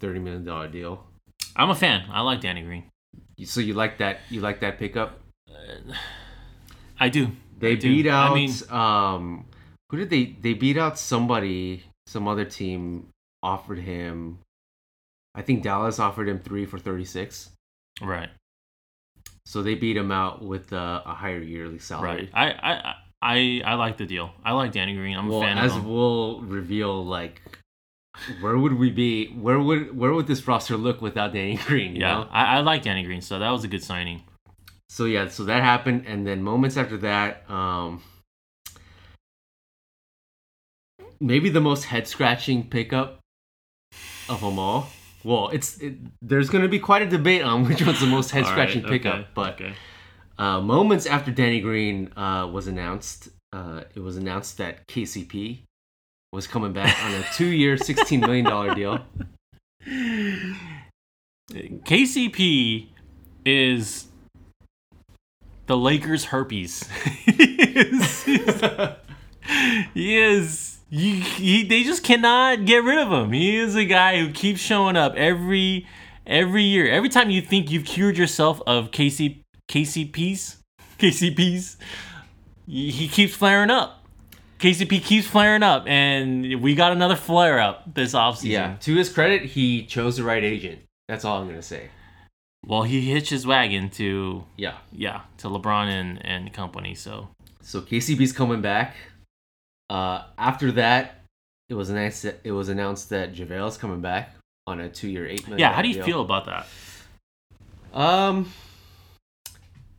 thirty million dollar deal. I'm a fan. I like Danny Green. So you like that? You like that pickup? I do. They do. beat out. I mean, um, who did they? They beat out somebody. Some other team offered him. I think Dallas offered him three for thirty six. right, So they beat him out with uh, a higher yearly salary. right. I, I, I, I like the deal. I like Danny Green. I'm Well, a fan as of him. we'll reveal, like, where would we be? Where would where would this roster look without Danny Green? You Yeah, know? I, I like Danny Green. So that was a good signing. So yeah, so that happened, and then moments after that, um, maybe the most head scratching pickup of them all. Well, it's it, there's going to be quite a debate on which one's the most head scratching right, pickup, okay, but okay. uh, moments after Danny Green uh, was announced, uh, it was announced that KCP was coming back on a two-year, sixteen million dollar deal. KCP is the Lakers herpes. he is. he is. He, they just cannot get rid of him. He is a guy who keeps showing up every every year. Every time you think you've cured yourself of KC, KCPs, KCPs, he keeps flaring up. KCP keeps flaring up, and we got another flare up this offseason. Yeah, to his credit, he chose the right agent. That's all I'm gonna say. Well, he hitched his wagon to Yeah. yeah to LeBron and and company. So So KCP's coming back. Uh, after that, it was announced that it was announced that JaVale's coming back on a two-year, eight million. yeah, how do you deal. feel about that? Um.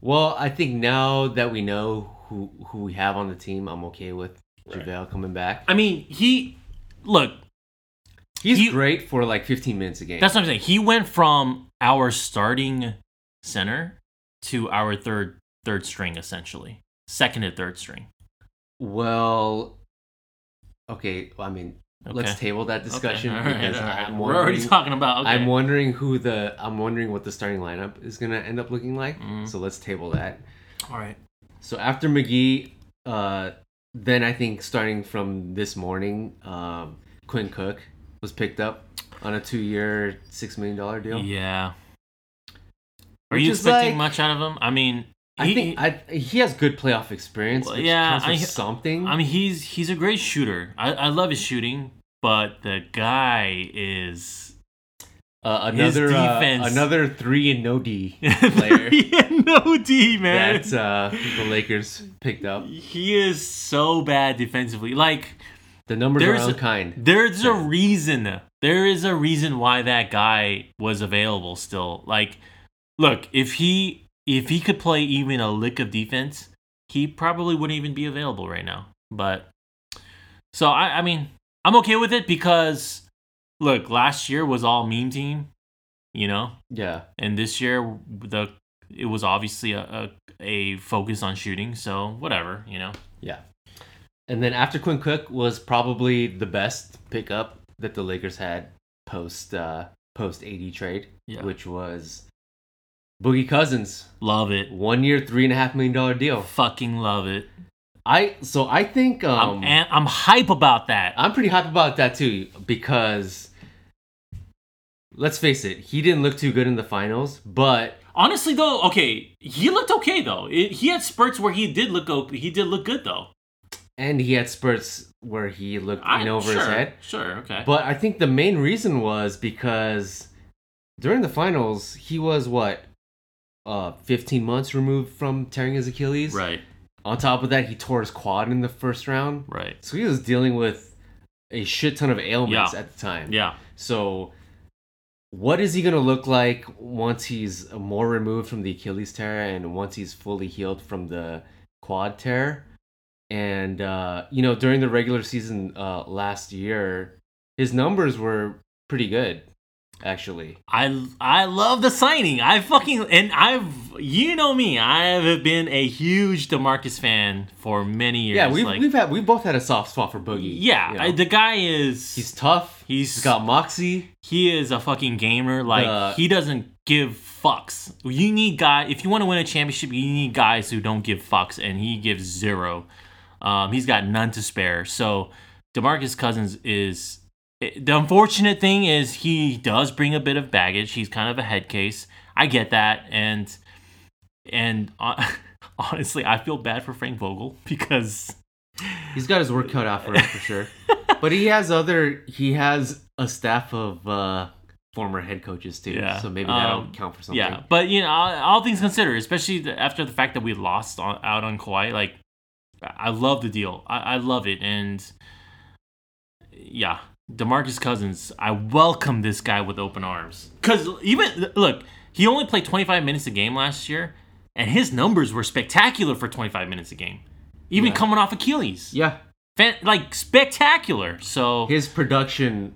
Well, I think now that we know who who we have on the team, I'm okay with Right. JaVale coming back. I mean, he look. He's he- great for like 15 minutes a game. That's what I'm saying. He went from our starting center to our third third string essentially, second and third string. well, okay. I mean, Okay. let's table that discussion Okay, right, because right. I'm We're already talking about. Okay. I'm wondering who the I'm wondering what the starting lineup is gonna end up looking like. Mm. So let's table that. All right. So after McGee, uh, then I think starting from this morning, um, Quinn Cook was picked up on a two-year, six million dollar deal. Yeah. Are Which you expecting like- much out of him? I mean, I he, think I, he has good playoff experience. Well, yeah, I- something. I mean, he's he's a great shooter. I, I love his shooting, but the guy is uh, another defense- uh, another three and no D player yeah, no D man. that uh, the Lakers picked up. he is so bad defensively. Like The numbers are unkind. there's a reason. There is a reason why that guy was available still. Like, look, if he if he could play even a lick of defense, he probably wouldn't even be available right now. But so I, I mean, I'm okay with it because look, last year was all meme team, you know, Yeah. and this year the it was obviously a, a a focus on shooting. So whatever, you know. Yeah. And then after Quinn Cook was probably the best pickup that the Lakers had post uh, post AD trade, Yeah. which was Boogie Cousins, Love it. one year, three and a half million dollar deal. Fucking love it. I so I think um, I'm, and I'm hype about that. I'm pretty hype about that too because let's face it, he didn't look too good in the finals, but Honestly, though, okay, he looked okay though. It, he had spurts where he did look o- he did look good though. And he had spurts where he looked in over sure, his head. Sure, okay. But I think the main reason was because during the finals, he was what, uh, 15 months removed from tearing his Achilles. right, On top of that, he tore his quad in the first round. right. So he was dealing with a shit ton of ailments Yeah. at the time. Yeah, So, what is he gonna look like once he's more removed from the Achilles tear and once he's fully healed from the quad tear? And uh, you know, during the regular season uh, last year, his numbers were pretty good, actually. I I love the signing. I fucking and I've you know me. I have been a huge Demarcus fan for many years. Yeah, we've like, we've had we both had a soft spot for Boogie. yeah. you know. I, the guy is he's tough. he's He's got moxie. he is a fucking gamer. Like The- he doesn't give fucks. You need guy if you want to win a championship, you need guys who don't give fucks, and he gives zero. Um, he's got none to spare. So Demarcus Cousins is the unfortunate thing is he does bring a bit of baggage. He's kind of a head case. I get that, and and uh, honestly, I feel bad for Frank Vogel because He's got his work cut out for him for sure. But he has other. He has a staff of uh, former head coaches too. Yeah. So maybe that'll Um, count for something. Yeah, but you know, all, all things considered, especially the, after the fact that we lost on, out on Kawhi, like I love the deal. I, I love it, and yeah, Demarcus Cousins, I welcome this guy with open arms. Cause even look, he only played 25 minutes a game last year, and his numbers were spectacular for 25 minutes a game, even Yeah. coming off Achilles. Yeah, Fan- like spectacular. So his production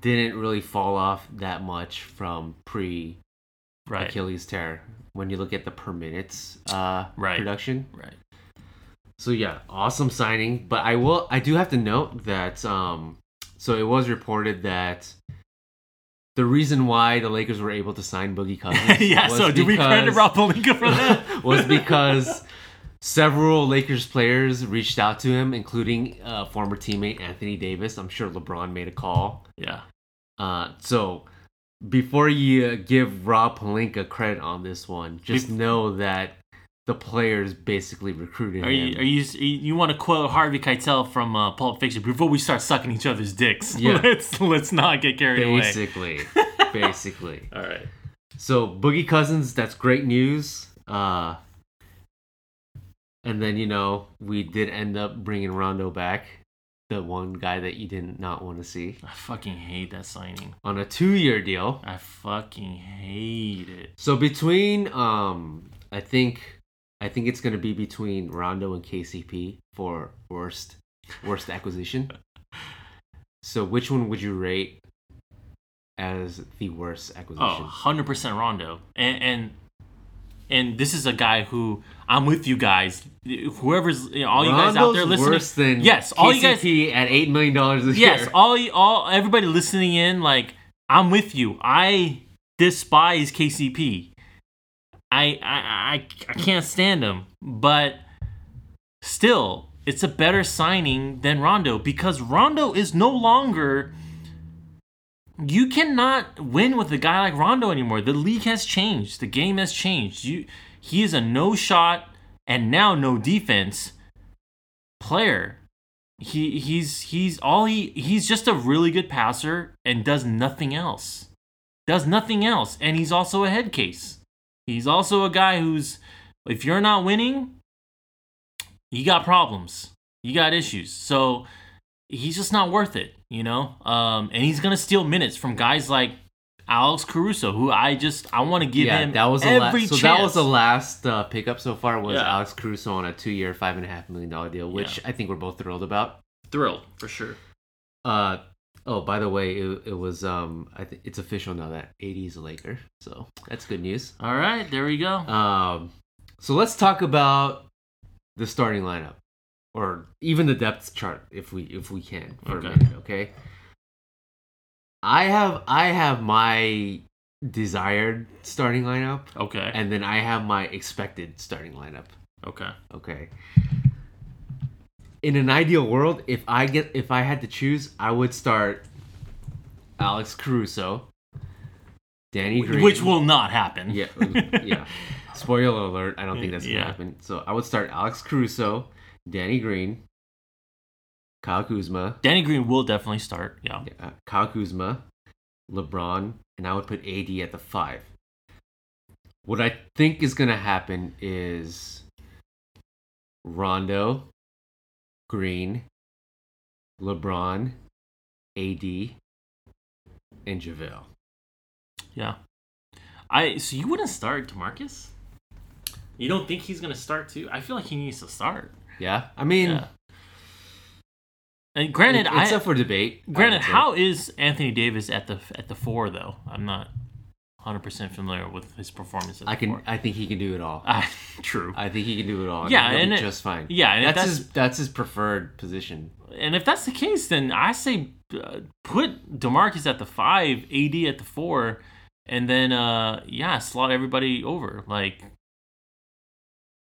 didn't really fall off that much from pre right, Achilles tear when you look at the per minutes uh, Right. production. right. So yeah, awesome signing. But I will, I do have to note that. Um, so it was reported that the reason why the Lakers were able to sign Boogie Cousins, yeah. was So do we credit because- Rob Pelinka for that? was because several Lakers players reached out to him, including uh, former teammate Anthony Davis. I'm sure LeBron made a call. yeah. Uh, so before you give Rob Pelinka credit on this one, just know that the players basically recruited Are him. you are you you want to quote Harvey Keitel from uh, Pulp Fiction before we start sucking each other's dicks? Yeah. let's let's not get carried away. basically, basically. All right. So Boogie Cousins, that's great news. Uh, and then you know we did end up bringing Rondo back, the one guy that you did not want to see, I fucking hate that signing. on a two-year deal. I fucking hate it. So between, um, I think, I think it's gonna be between Rondo and KCP for worst, worst acquisition. So which one would you rate as the worst acquisition? Oh, acquisition? 100% Rondo. And and and this is a guy who I'm with you guys. Whoever's you know, all you guys out there Rondo's listening. worse than yes, all you guys at eight million dollars a Yes, year. all you- all everybody listening in like I'm with you. I despise KCP. I I I, can't stand him, but still it's a better signing than Rondo because Rondo is no longer you cannot win with a guy like Rondo anymore. The league has changed. The game has changed. You he is a no shot and now no defense player. He he's he's all he he's just a really good passer and does nothing else. Does nothing else and he's also a head case. He's also a guy who's if you're not winning, you got problems. You got issues. So he's just not worth it, you know? Um, and he's gonna steal minutes from guys like Alex Caruso, who I just I want to give yeah, him that was the every last. So chance. that was the last uh, pickup so far was Yeah. Alex Caruso on a two-year, five and a half million dollar deal, which I think we're both thrilled about. thrilled for sure. Uh, oh, by the way, it, it was um, I think it's official now that AD is a Laker, so that's good news. All right, there we go. Um, so let's talk about the starting lineup, or even the depth chart, if we if we can for Okay. a minute. Okay. I have I have my desired starting lineup, Okay. and then I have my expected starting lineup. okay. Okay. In an ideal world, if I get if I had to choose, I would start Alex Caruso, Danny Green, Which will not happen. yeah, yeah. Spoiler alert! I don't think that's gonna Yeah. happen. So I would start Alex Caruso, Danny Green, Kyle Kuzma, Danny Green will definitely start. Yeah. uh, Kyle Kuzma, LeBron, and I would put AD at the five. What I think is gonna happen is Rondo, Green, LeBron, AD, and JaVale. Yeah. I so you wouldn't start Demarcus? You don't think he's gonna start too? I feel like he needs to start. Yeah, I mean, Yeah. And granted, it's I up for debate. Granted, how is Anthony Davis at the at the four though? I'm not 100 percent familiar with his performance. I can. I think he can do it all. Ah, true. I think he can do it all. Yeah, and it- just fine. yeah, and that's, that's- his. That's his preferred position. And if that's the case, then I say uh, put Demarcus at the five, AD at the four, and then uh yeah, slot everybody over. Like,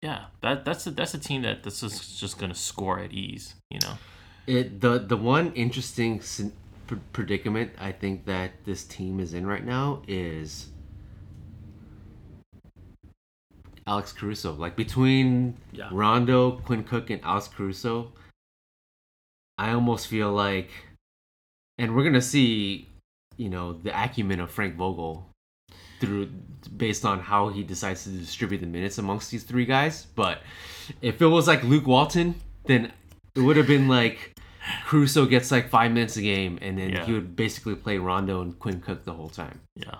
yeah, that that's a, that's a team that that's just, just gonna score at ease. You know. It the the one interesting predicament I think that this team is in right now is Alex Caruso. Like between Yeah. Rondo, Quinn Cook, and Alex Caruso, I almost feel like, and we're gonna see, you know, the acumen of Frank Vogel through based on how he decides to distribute the minutes amongst these three guys. But if it was like Luke Walton, then it would have been like Caruso gets like five minutes a game, and then Yeah. he would basically play Rondo and Quinn Cook the whole time. Yeah.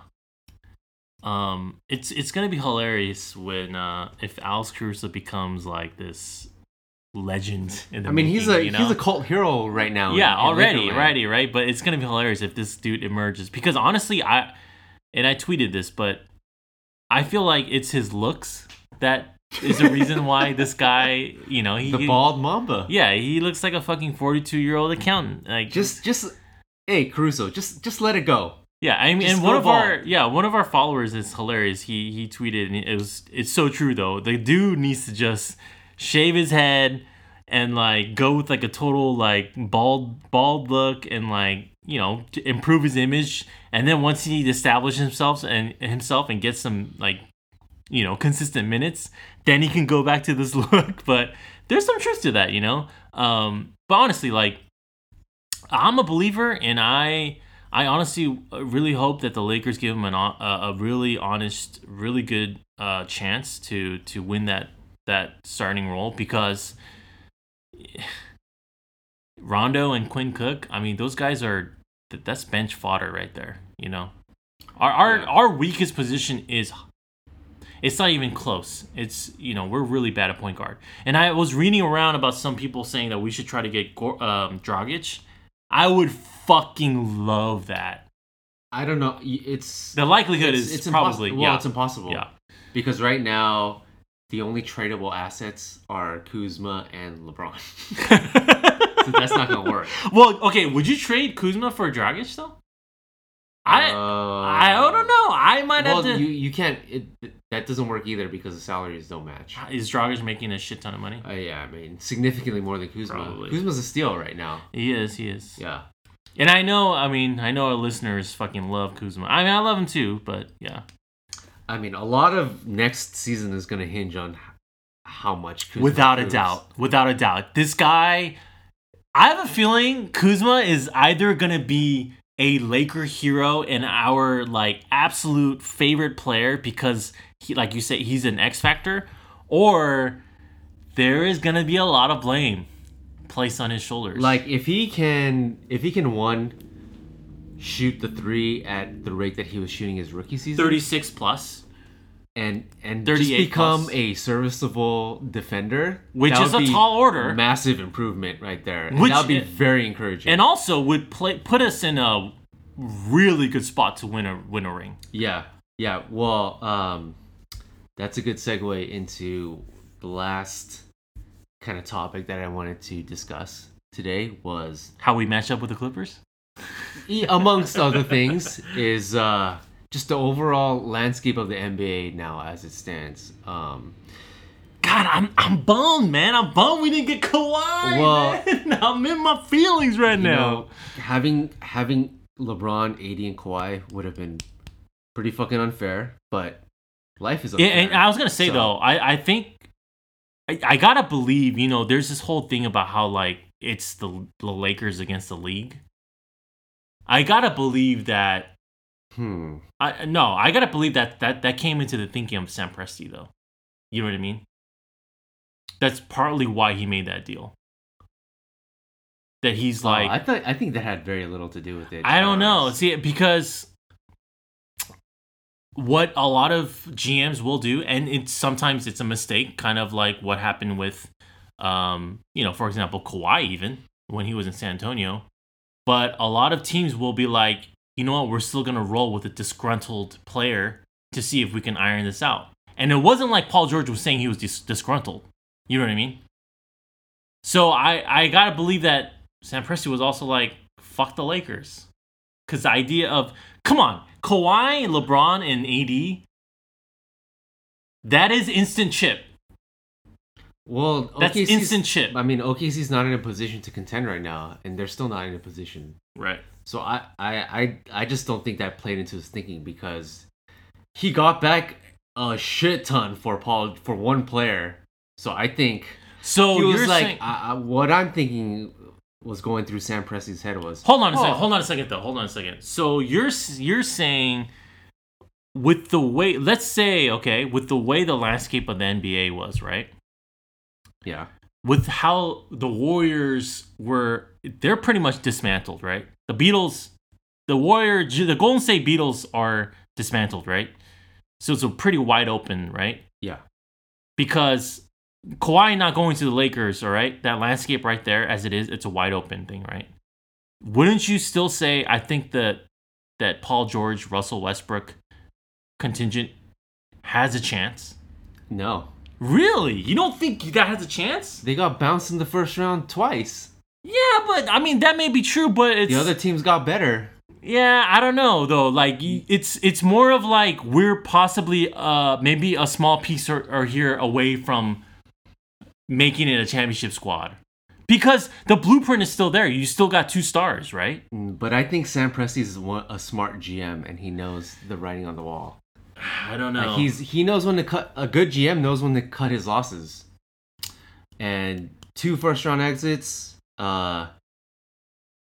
Um, it's it's gonna be hilarious when uh if Alex Caruso becomes like this legend in the I mean, he's a you know? he's a cult hero right now. yeah in- already already right but it's gonna be hilarious if this dude emerges because honestly i and i tweeted this but i feel like it's his looks that is the reason why this guy you know he The bald Mamba. yeah he looks like a fucking 42 year old accountant like Just just hey Caruso, just just let it go. yeah i mean just and one of our yeah one of our followers is hilarious he he tweeted and it was it's so true though the dude needs to just shave his head and like go with like a total like bald bald look and like you know to improve his image and then once he establishes himself and himself and gets some like you know consistent minutes then he can go back to this look but there's some truth to that you know um but honestly like i'm a believer and i i honestly really hope that the lakers give him an a, a really honest really good uh chance to to win that that starting role because Rondo and Quinn Cook, I mean, those guys are that's bench fodder right there. You know, our our our weakest position is it's not even close. It's you know we're really bad at point guard. And I was reading around about some people saying that we should try to get um, Dragic. I would fucking love that. I don't know. It's The likelihood it's, is it's probably impossible. Well, yeah it's impossible. yeah. Because right now, the only tradable assets are Kuzma and LeBron. so that's not gonna work. well, okay. Would you trade Kuzma for Dragic though? I Uh, I don't know. I might Well, have to. you you can't. It, that doesn't work either because the salaries don't match. Is Dragic making a shit ton of money? Uh, yeah, I mean significantly more than Kuzma. Probably. Kuzma's a steal right now. He is. He is. Yeah. And I know. I mean, I know our listeners fucking love Kuzma. I mean, I love him too. But yeah. I mean, a lot of next season is gonna hinge on how much Kuzma Without a doubt. Without a doubt. This guy. I have a feeling Kuzma is either gonna be a Laker hero and our like absolute favorite player because he, like you say, he's an X factor, or there is gonna be a lot of blame placed on his shoulders. Like if he can, if he can one shoot the three at the rate that he was shooting his rookie season, 36 plus, and and just become plus. a serviceable defender, Which is a tall order. massive improvement right there. And Which that would be very encouraging. and also would play put us in a really good spot to win a win a ring. yeah, yeah. Well, um, that's a good segue into the last kind of topic that I wanted to discuss today was How we match up with the Clippers? Amongst other things, is uh, just the overall landscape of the NBA now as it stands. Um, God, I'm I'm bummed, man. I'm bummed we didn't get Kawhi. Well- man. I'm in my feelings right now. know, having having LeBron, AD, and Kawhi would have been pretty fucking unfair, but life is Yeah, unfair. and I was gonna say So- though, I I think I, I gotta believe. You know, there's this whole thing about how like it's the, the Lakers against the league. I gotta believe that. Hmm. I no, I gotta believe that that that came into the thinking of Sam Presti though. You know what I mean? That's partly why he made that deal. That he's like, Oh, I thought I think that had very little to do with it. I don't know. See, because what a lot of GMs will do, and it's sometimes it's a mistake, kind of like what happened with, um, you know, for example, Kawhi, even when he was in San Antonio. But a lot of teams will be like, you know what, we're still gonna roll with a disgruntled player to see if we can iron this out. And it wasn't like Paul George was saying he was dis- disgruntled. You know what I mean? So I I gotta believe that Sam Presti was also like, fuck the Lakers. Cause the idea of come on, Kawhi, LeBron, and AD, that is instant chip. Well, That's OKC's instant chip. I mean, OKC's not in a position to contend right now, and they're still not in a position. Right. So I, I, I, I just don't think that played into his thinking because he got back a shit ton for Paul for one player. So I think So he was you're like, saying I, I, what I'm thinking was going through Sam Presti's head was, Hold on a Oh. second. Hold on a second, though. Hold on a second. So you're you're saying with the way, let's say, okay, with the way the landscape of the NBA was, right? yeah, With how the Warriors were, they're pretty much dismantled, right? The Beatles, the Warrior, the Golden State Beatles are dismantled, right? So it's a pretty wide open, right? Yeah. Because Kawhi not going to the Lakers, all right? That landscape right there, as it is, it's a wide open thing, right? Wouldn't you still say I think that that Paul George, Russell Westbrook contingent has a chance? No. Really? You don't think that has a chance? They got bounced in the first round twice. Yeah, but I mean that may be true, but it's The other teams got better. Yeah, I don't know though. Like it's it's more of like we're possibly uh maybe a small piece or, or here away from making it a championship squad. Because the blueprint is still there. You still got two stars, right? Mm, But I think Sam Presti is a smart GM and he knows the writing on the wall. I don't know. Like he's he knows when to cut. A good GM knows when to cut his losses. And two first round exits, uh,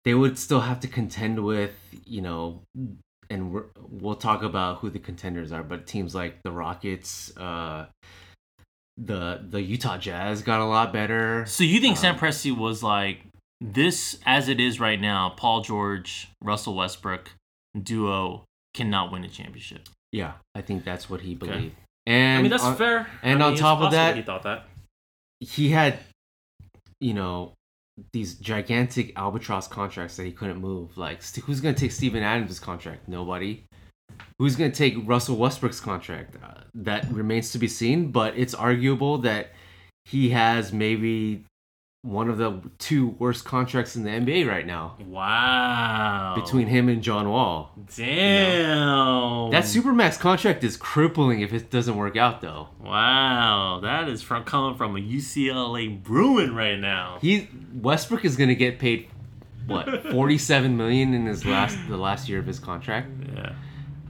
they would still have to contend with you know, and we're, we'll talk about who the contenders are. But teams like the Rockets, uh, the the Utah Jazz got a lot better. so you think Sam Presti was like this as it is right now, Paul George, Russell Westbrook duo cannot win a championship. Yeah, I think that's what he believed. And I mean that's on- fair. and I on mean, it's top of that- he thought that. he had, you know, these gigantic albatross contracts that he couldn't move. Like, who's going to take Steven Adams' contract? Nobody. Who's going to take Russell Westbrook's contract? Uh, that remains to be seen, but it's arguable that he has maybe one of the two worst contracts in the NBA right now Wow. between him and John Wall. Damn. That Supermax contract is crippling if it doesn't work out, though. Wow, that is from coming from a UCLA Bruin right now. He Westbrook is going to get paid what 47 million in his last the last year of his contract. Yeah.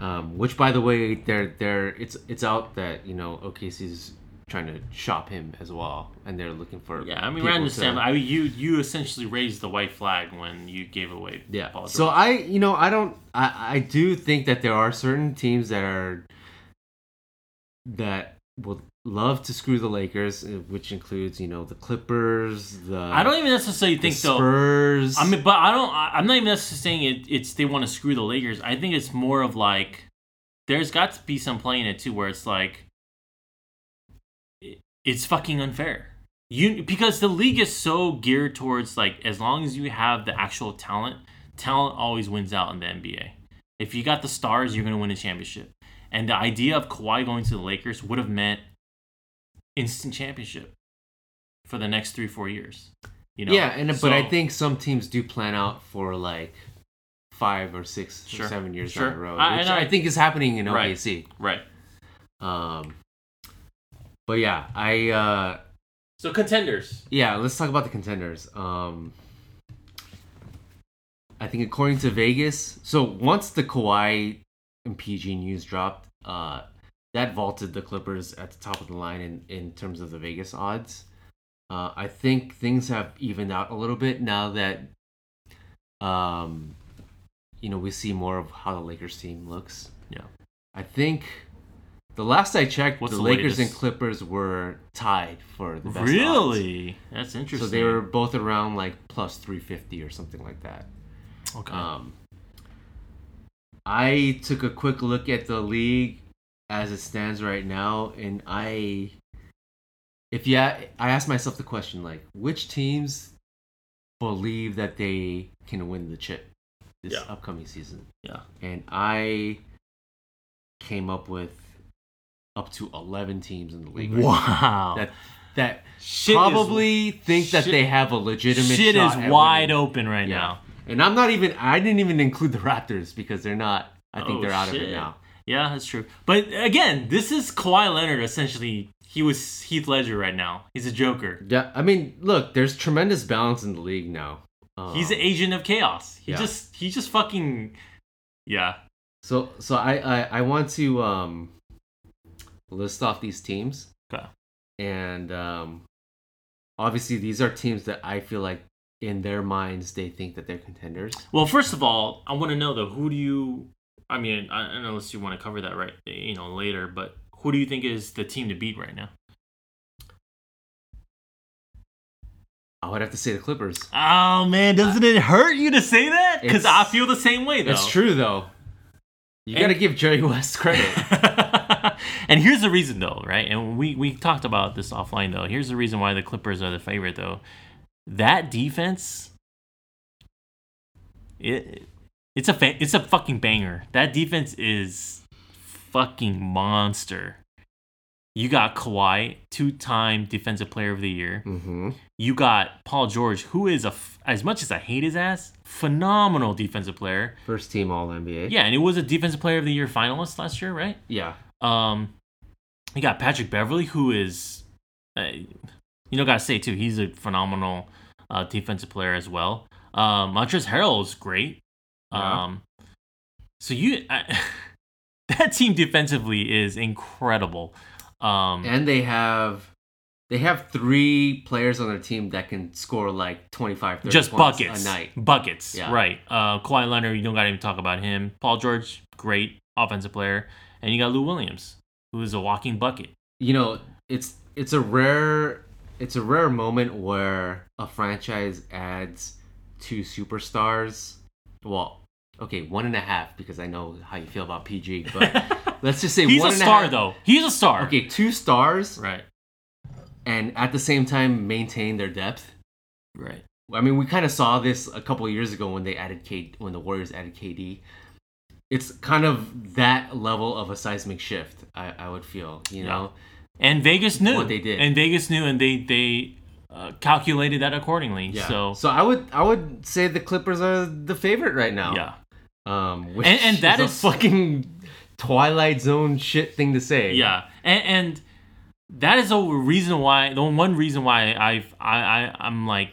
Um, which by the way, they're they're it's it's out that you know OKC's trying to shop him as well, and they're looking for Yeah, I mean, I understand. to- I mean, you you essentially raised the white flag when you gave away. yeah. Paul So I you know I don't I I do think that there are certain teams that are that would love to screw the Lakers, uh, which includes you know the Clippers, the I don't even necessarily the think though. Spurs. I mean, but I don't. I- I'm not even necessarily saying it, it's they want to screw the Lakers. I think it's more of like there's got to be some play in it too, where it's like it's fucking unfair. You because the league is so geared towards like as long as you have the actual talent, talent always wins out in the NBA. If you got the stars, you're gonna win a championship. And the idea of Kawhi going to the Lakers would have meant instant championship for the next three four years. You know. yeah, and but I think some teams do plan out for like five or six Sure. or seven years Sure. down the road, I- which I, I- think is happening in Right. OKC. right. Um, but yeah, I uh, So contenders. yeah, let's talk about the contenders. Um, I think according to Vegas, so once the Kawhi and PG news dropped, uh, that vaulted the Clippers at the top of the line in, in terms of the Vegas odds. Uh, I think things have evened out a little bit now that, um, you know, we see more of how the Lakers team looks. Yeah. I think the last I checked, What's the the Lakers latest? and Clippers were tied for the best odds. Really? That's interesting. So they were both around like plus 350 or something like that. okay. Um, I took a quick look at the league as it stands right now, and I, if yeah, I asked myself the question like, which teams believe that they can win the chip this Yeah. upcoming season? yeah. And I came up with up to 11 teams in the league. right now Wow. That that Shit is- probably think that shit- they have a legitimate shit is wide winning. open right Yeah. now. And I'm not even I didn't even include the Raptors because they're not I think Oh, they're out of it now. Yeah, that's true. But again, this is Kawhi Leonard essentially. He was Heath Ledger right now. He's a Joker. Yeah, I mean, look, there's tremendous balance in the league now. Um, He's an agent of chaos. He yeah. just he just fucking yeah. so so I, I I want to um list off these teams Okay. and um obviously these are teams that I feel like in their minds they think that they're contenders. Well, first of all, I want to know though, who do you? I mean, I I don't know unless you want to cover that right, you know, later. But who do you think is the team to beat right now? I would have to say the Clippers. Oh man, doesn't it hurt you to say that? Because I feel the same way though. It's true though. You got to give Jerry West credit. and here's the reason though, right? And we we talked about this offline though. Here's the reason why the Clippers are the favorite though. That defense it it's a fa- it's a fucking banger. That defense is fucking monster. You got Kawhi, two-time defensive player of the year. mm-hmm. You got Paul George, who is a f- as much as I hate his ass, phenomenal defensive player. First team All NBA. Yeah, and he was a defensive player of the year finalist last year, right? Yeah. Um, you got Patrick Beverley, who is, uh, you know, gotta say too, he's a phenomenal uh, defensive player as well. Um, Montrezl Harrell is great. Yeah. Um, so you, I, that team defensively is incredible. Um, And they have they have three players on their team that can score like 25 30 just points buckets, a night. buckets, Yeah. right? Uh, Kawhi Leonard, you don't gotta even talk about him. Paul George, great offensive player, and you got Lou Williams, who is a walking bucket. You know, it's it's a rare it's a rare moment where a franchise adds two superstars. Well, okay, one and a half because I know how you feel about PG, but let's just say He's one a and a star half- though. He's a star. Okay, two stars Right. and at the same time maintain their depth. Right. I mean, we kind of saw this a couple of years ago when they added K when the Warriors added KD. It's kind of that level of a seismic shift. I, I would feel, you Yeah. know. And Vegas knew What they did. And Vegas knew, and they they uh, calculated that accordingly. Yeah. So, so I would I would say the Clippers are the favorite right now. yeah, Um, which And- and that is, is- a fucking Twilight Zone shit thing to say. yeah, and and that is a reason why the one reason why I've I, I I'm like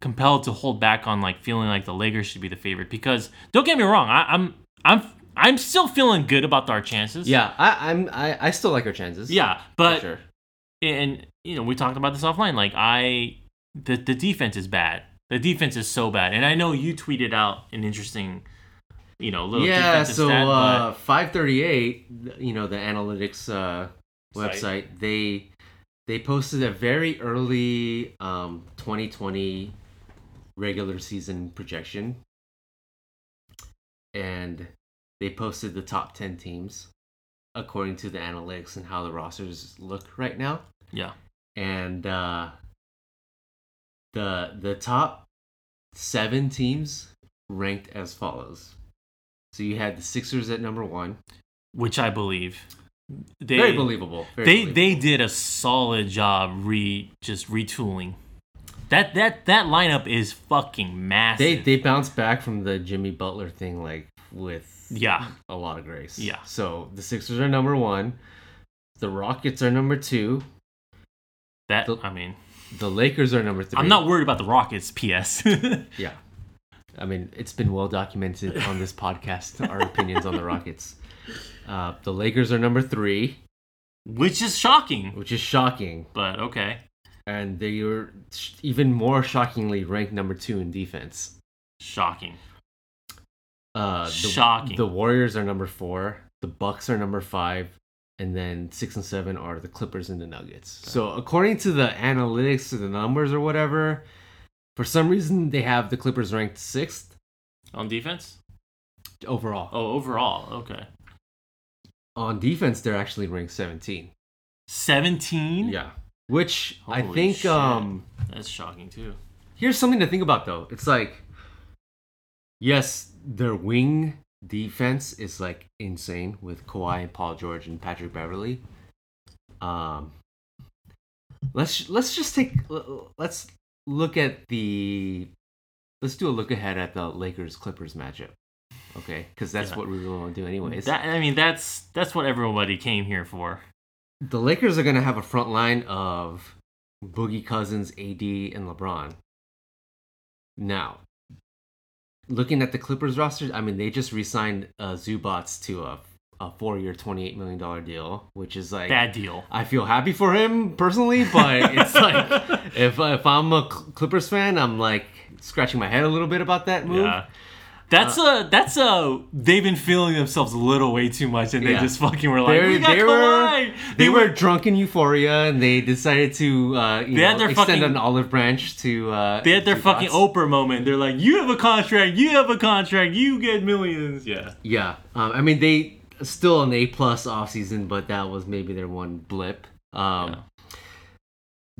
compelled to hold back on like feeling like the Lakers should be the favorite because don't get me wrong, I, I'm I'm I'm still feeling good about our chances. Yeah, I, I'm I, I still like our chances. yeah, but sure. and you know we talked about this offline like i the, the defense is bad the defense is so bad and i know you tweeted out an interesting you know little yeah so stat, uh 538 you know the analytics uh Site. website they they posted a very early um 2020 regular season projection and they posted the top 10 teams according to the analytics and how the rosters look right now. Yeah. And uh the the top seven teams ranked as follows. So you had the sixers at number one. Which i believe. They very believable. Very they believable. they did a solid job re just retooling that that that lineup is fucking massive. they they bounced back from the jimmy butler thing like with yeah. a lot of grace. Yeah. so the sixers are number one. The rockets are number two. That The- i mean. The lakers are number three. I'm not worried about the rockets ps yeah. I mean it's been well documented on this podcast our opinions on the rockets. Uh, the lakers are number three. Which is shocking. Which is shocking. But okay and they were sh- even more shockingly ranked number two in defense. shocking Uh, the, Shocking. The Warriors are number four. The Bucks are number five, and then six and seven are the Clippers and the Nuggets. So according to the analytics, to the numbers or whatever, for some reason they have the Clippers ranked sixth on defense overall. oh overall okay On defense, they're actually ranked 17. 17 Yeah. Which I think shit. um That's shocking too. here's something to think about though. It's like yes, their wing defense is like insane with Kawhi and Paul George and Patrick Beverley. Um let's let's just take let's look at the let's do a look ahead at the Lakers Clippers matchup. Okay? Cuz that's Yeah. what we really want to do anyways. That I mean that's that's what everybody came here for. The Lakers are going to have a front line of Boogie Cousins, AD, and LeBron. Now, looking at the Clippers roster, I mean, they just re-signed uh, Zubac to a, a four-year, $28 million deal, which is like... Bad deal. I feel happy for him personally, but it's like if if I'm a Clippers fan, I'm like scratching my head a little bit about that move. Yeah. That's a that's a they've been feeling themselves a little way too much, and they Yeah. just fucking were like, They're- we got they were- Kawhi. They were drunk in euphoria, and they decided to uh, you They had know, their extend fucking- an olive branch to. Uh, They had their fucking. Oprah moment. They're like, you have a contract, you have a contract, you get millions. Yeah. Yeah, um, I mean they still an A plus off season, but that was maybe their one blip. Um,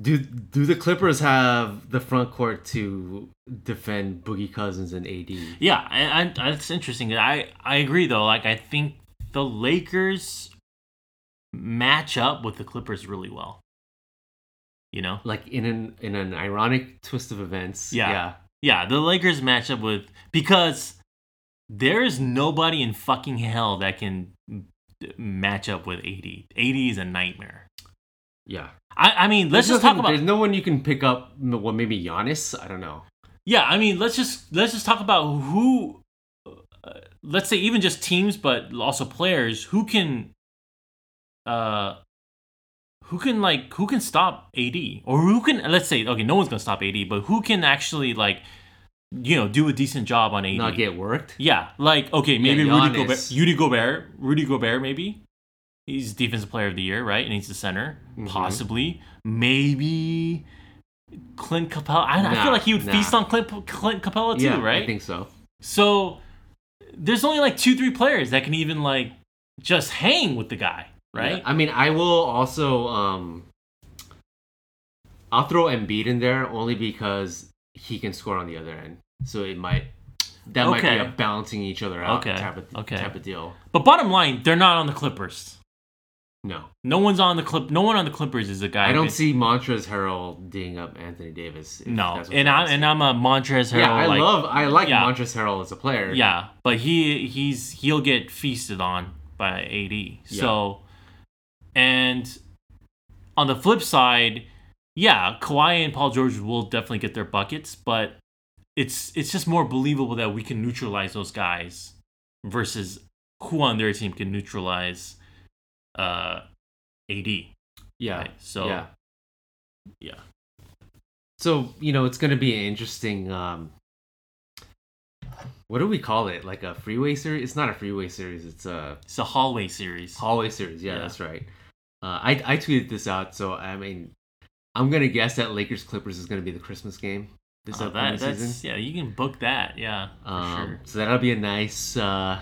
Do do the Clippers have the front court to defend Boogie Cousins and AD? Yeah, and, that's interesting. I I agree though. Like I think the Lakers match up with the Clippers really well. You know? Like in an in an ironic twist of events. Yeah. yeah. Yeah, the Lakers match up with because there is nobody in fucking hell that can match up with AD. AD is a nightmare. Yeah. I, I mean, let's There's just talk about There's no one you can pick up. Well, maybe Giannis? I don't know. Yeah, I mean, let's just let's just talk about who, uh, let's say even just teams, but also players who can, uh, who can like who can stop AD or who can let's say okay, no one's gonna stop AD, but who can actually like, you know, do a decent job on AD. Not get worked. yeah, like okay, Yeah, maybe Rudy Giannis. Gobert, Rudy Gobert, Rudy Gobert, maybe. He's defensive player of the year, right? And he's the center, Mhm. possibly. Maybe Clint Capela. I, I feel like he would nah. feast on Clint, Clint Capela too, yeah, right? I think so. So there's only like two, three players that can even like just hang with the guy, right? Yeah. I mean, I will also um I'll throw Embiid in there only because he can score on the other end. So it might that might be Okay. a balancing each other out Okay, type of okay. type of deal. But bottom line, they're not on the Clippers. No. No one's on the clip. No one on the Clippers is a guy. I don't that- see Montrezl Harrell ding up Anthony Davis. No, and I'm and I'm a Montrezl Harrell. Yeah, I like, love I like yeah. Montrezl Harrell as a player. Yeah, but he he's he'll get feasted on by AD. So, and on the flip side, yeah, Kawhi and Paul George will definitely get their buckets, but it's it's just more believable that we can neutralize those guys versus who on their team can neutralize uh AD. Yeah. Right? So yeah. yeah. So, you know, it's going to be an interesting um what do we call it? Like a freeway series? It's not a freeway series. It's a It's a hallway series. hallway series. Yeah, Yeah. that's right. Uh, I I tweeted this out, so I mean, I'm gonna guess that Lakers Clippers is gonna be the Christmas game this Oh, that, that's season. yeah, you can book that. Yeah, Um, sure. So that'll be a nice, uh,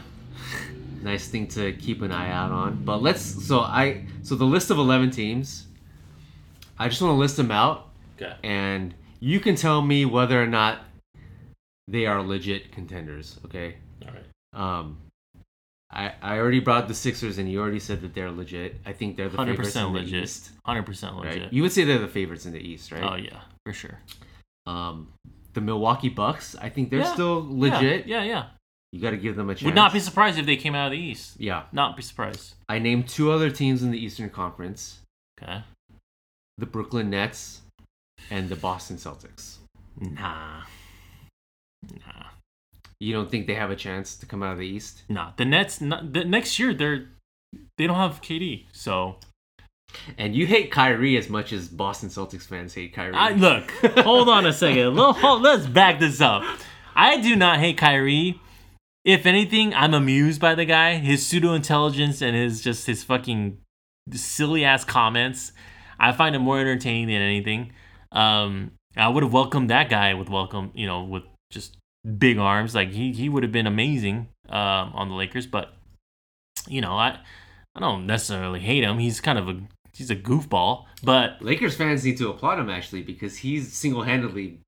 nice thing to keep an eye out on. But let's. So I. So the list of eleven teams. I just want to list them out, Okay. and you can tell me whether or not they are legit contenders. Okay. All right. Um, I I already brought the Sixers, and you already said that they're legit. I think they're the Hundred favorites in percent the legit. East. Hundred percent Right? legit. You would say they're the favorites in the East, right? Oh yeah, for sure. Um, the Milwaukee Bucks. I think they're Yeah. still legit. Yeah, yeah. You got to give them a chance. Would not be surprised if they came out of the East. Yeah. Not be surprised. I named two other teams in the Eastern Conference: Okay. the Brooklyn Nets and the Boston Celtics. Nah. Nah. You don't think they have a chance to come out of the East? Nah. The Nets. Not, the next year they're they don't have KD. So And you hate Kyrie as much as Boston Celtics fans hate Kyrie. I look. hold on a second. Let's back this up. I do not hate Kyrie. If anything, I'm amused by the guy. His pseudo intelligence and his just his fucking silly ass comments. I find it more entertaining than anything. Um, I would have welcomed that guy with welcome, you know, with just big arms. Like he he would have been amazing um, on the Lakers. But you know, I I don't necessarily hate him. He's kind of a he's a goofball. But Lakers fans need to applaud him actually because he's single-handedly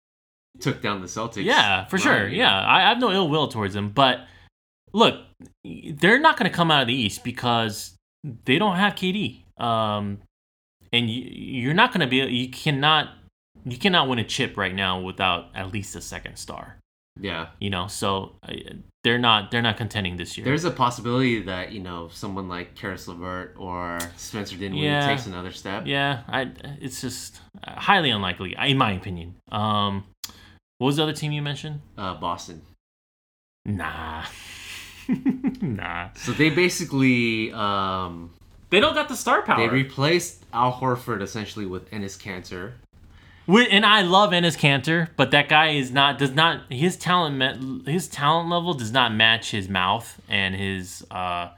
took down the Celtics. Yeah, for sure. Yeah, I, I have no ill will towards them. But look, they're not going to come out of the East because they don't have KD. Um, and you, you're not going to be. You cannot. You cannot win a chip right now without at least a second star. Yeah. You know, so uh, they're not. They're not contending this year. There's a possibility that, you know, someone like Caris LeVert or Spencer Dinwiddie Yeah. takes another step. yeah, I. It's just highly unlikely, in my opinion. Um, what was the other team you mentioned? Uh, Boston. Nah. nah. So they basically um, They don't got the star power. they replaced Al Horford essentially with Enes Kanter. And I love Enes Kanter, but that guy is not does not his talent his talent level does not match his mouth and his uh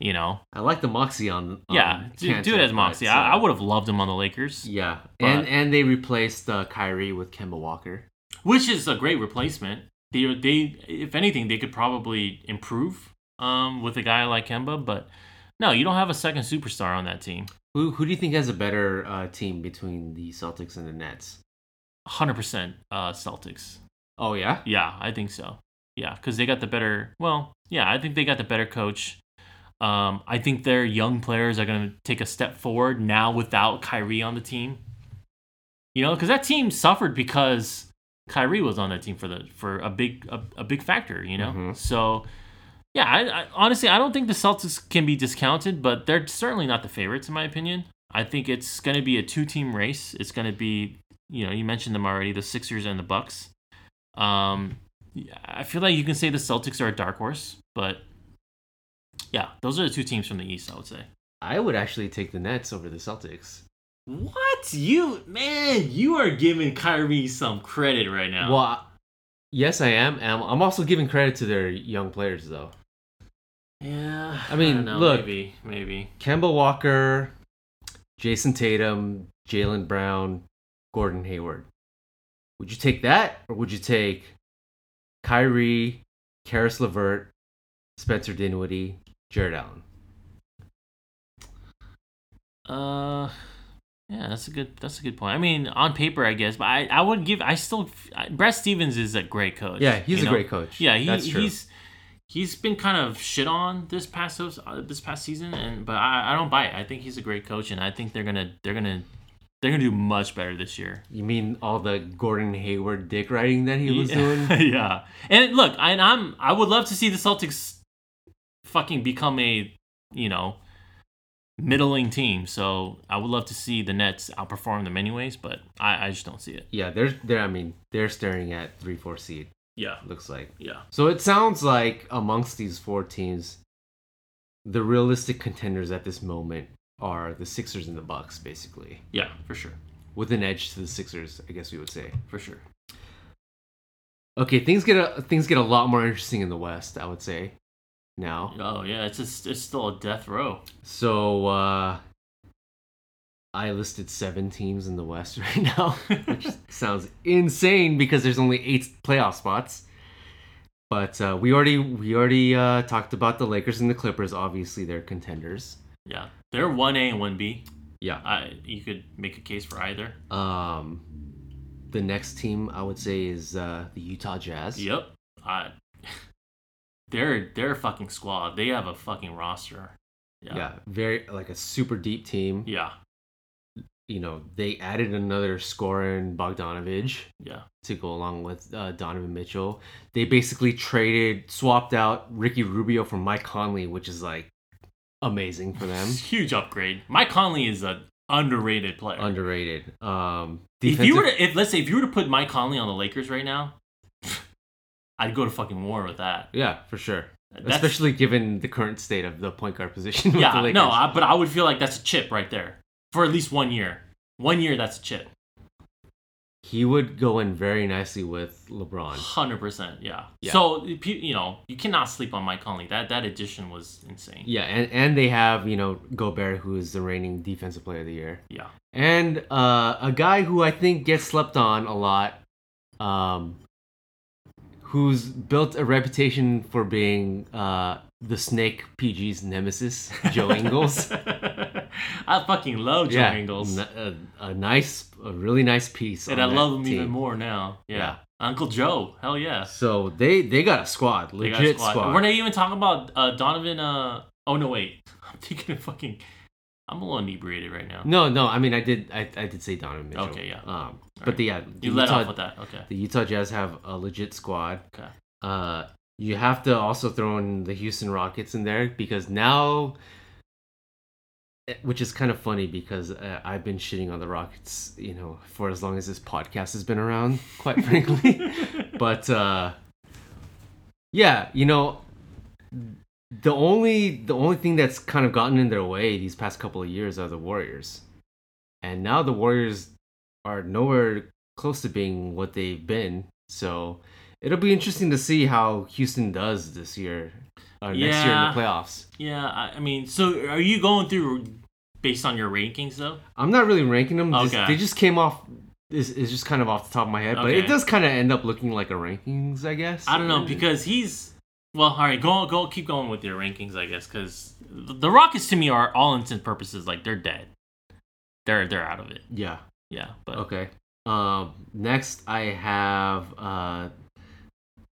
you know I like the moxie on. on yeah do, do Kanter, it as but, Moxie. uh, I, I would have loved him on the Lakers, Yeah, and and they replaced uh, Kyrie with Kemba Walker. Which is a great replacement. They they if anything they could probably improve um with a guy like Kemba, but no, you don't have a second superstar on that team. Who who do you think has a better uh, team between the Celtics and the Nets? 100% uh Celtics. Oh yeah, Yeah, I think so. Yeah, because they got the better. Well, yeah, I think they got the better coach. Um, I think their young players are going to take a step forward now without Kyrie on the team. You know, because that team suffered because Kyrie was on that team for the for a big a, a big factor. You know, Mhm. so yeah, I, I honestly I don't think the Celtics can be discounted, but they're certainly not the favorites in my opinion. I think it's going to be a two team race. It's going to be you know you mentioned them already, the Sixers and the Bucks. Um, I feel like you can say the Celtics are a dark horse, but yeah, those are the two teams from the East. I would say. I would actually take the Nets over the Celtics. What you man? You are giving Kyrie some credit right now. Well, yes, I am. And I'm also giving credit to their young players though. yeah, I mean, don't know, look. maybe, maybe. Kemba Walker, Jayson Tatum, Jaylen Brown, Gordon Hayward. Would you take that, or would you take Kyrie, Caris LeVert, Spencer Dinwiddie, Jarrett Allen? Uh, yeah, that's a good. That's a good point. I mean, on paper, I guess, but I, I would give. I still. I- Brad Stevens is a great coach. Yeah, he's a know? great coach. Yeah, he, That's true. he's he's been kind of shit on this past uh, this past season, and but I, I don't buy it. I think he's a great coach, and I think they're gonna they're gonna they're gonna do much better this year. You mean all the Gordon Hayward dick writing that he was yeah. doing? yeah, and look, I, and I'm I would love to see the Celtics fucking become a you know middling team. So I would love to see the Nets outperform them anyways, but I, I just don't see it. Yeah, they're they're. I mean, they're staring at three four seed. Yeah, Looks like. yeah, So it sounds like amongst these four teams, the realistic contenders at this moment are the Sixers and the Bucks, basically, yeah, for sure, with an edge to the Sixers, I guess we would say. for sure. Okay, things get a things get a lot more interesting in the West, I would say. Now, Oh yeah, it's just, it's still a death row. so uh, I listed seven teams in the West right now, which sounds insane because there's only eight playoff spots. But uh, we already we already uh, talked about the Lakers and the Clippers. Obviously, they're contenders. Yeah, they're one A and one B. Yeah. I you could make a case for either. Um, the next team I would say is uh, the Utah Jazz. Yep. I. They're they're a fucking squad. They have a fucking roster. Yeah. Yeah. very like a super deep team. Yeah. You know, they added another scorer in Bogdanovich Yeah. to go along with uh, Donovan Mitchell. They basically traded, swapped out Ricky Rubio for Mike Conley, which is like amazing for them. Huge upgrade. Mike Conley is an underrated player. Underrated. Um, if you were to, if let's say if you were to put Mike Conley on the Lakers right now, I'd go to fucking war with that. yeah, for sure. That's- Especially given the current state of the point guard position. Yeah, no, I, but I would feel like that's a chip right there for at least one year. One year, that's a chip. he would go in very nicely with LeBron. Hundred percent, yeah. Yeah. So you you know you cannot sleep on Mike Conley. That that addition was insane. Yeah, and, and they have, you know, Gobert, who is the reigning defensive player of the year. Yeah. And uh, a guy who I think gets slept on a lot, um, who's built a reputation for being uh, the Snake PG's nemesis, Joe Ingles. I fucking love Joe yeah, Ingles, n- a, a nice, a really nice piece. and I love him team. even more now. Yeah. Yeah. Uncle Joe, hell yeah. So they they got a squad, They got legit a squad. squad. We're not even talking about uh, Donovan. Uh, oh no, wait. I'm thinking of fucking. I'm a little inebriated right now. No, no, I mean I did I, I did say Donovan Mitchell. Okay, yeah. Um, but right. the, yeah, the You let Utah, off with that. Okay. the Utah Jazz have a legit squad. Okay. Uh, you have to also throw in the Houston Rockets in there because now, eh, which is kind of funny because uh, I've been shitting on the Rockets, you know, for as long as this podcast has been around, quite frankly. but uh, yeah, you know, the only the only thing that's kind of gotten in their way these past couple of years are the Warriors, and now the Warriors are nowhere close to being what they've been. So it'll be interesting to see how Houston does this year, uh, next year in the playoffs. Yeah, I, I mean, so are you going through based on your rankings though? I'm not really ranking them. just- Okay. they just came off. Is is just kind of off the top of my head, but Okay. it does kind of end up looking like a rankings, I guess. I don't know because he's well. All right, go go keep going with your rankings, I guess, because the Rockets to me are all intents purposes like they're dead. They're they're out of it. yeah. Yeah, but Okay. Um. Next, I have. Uh.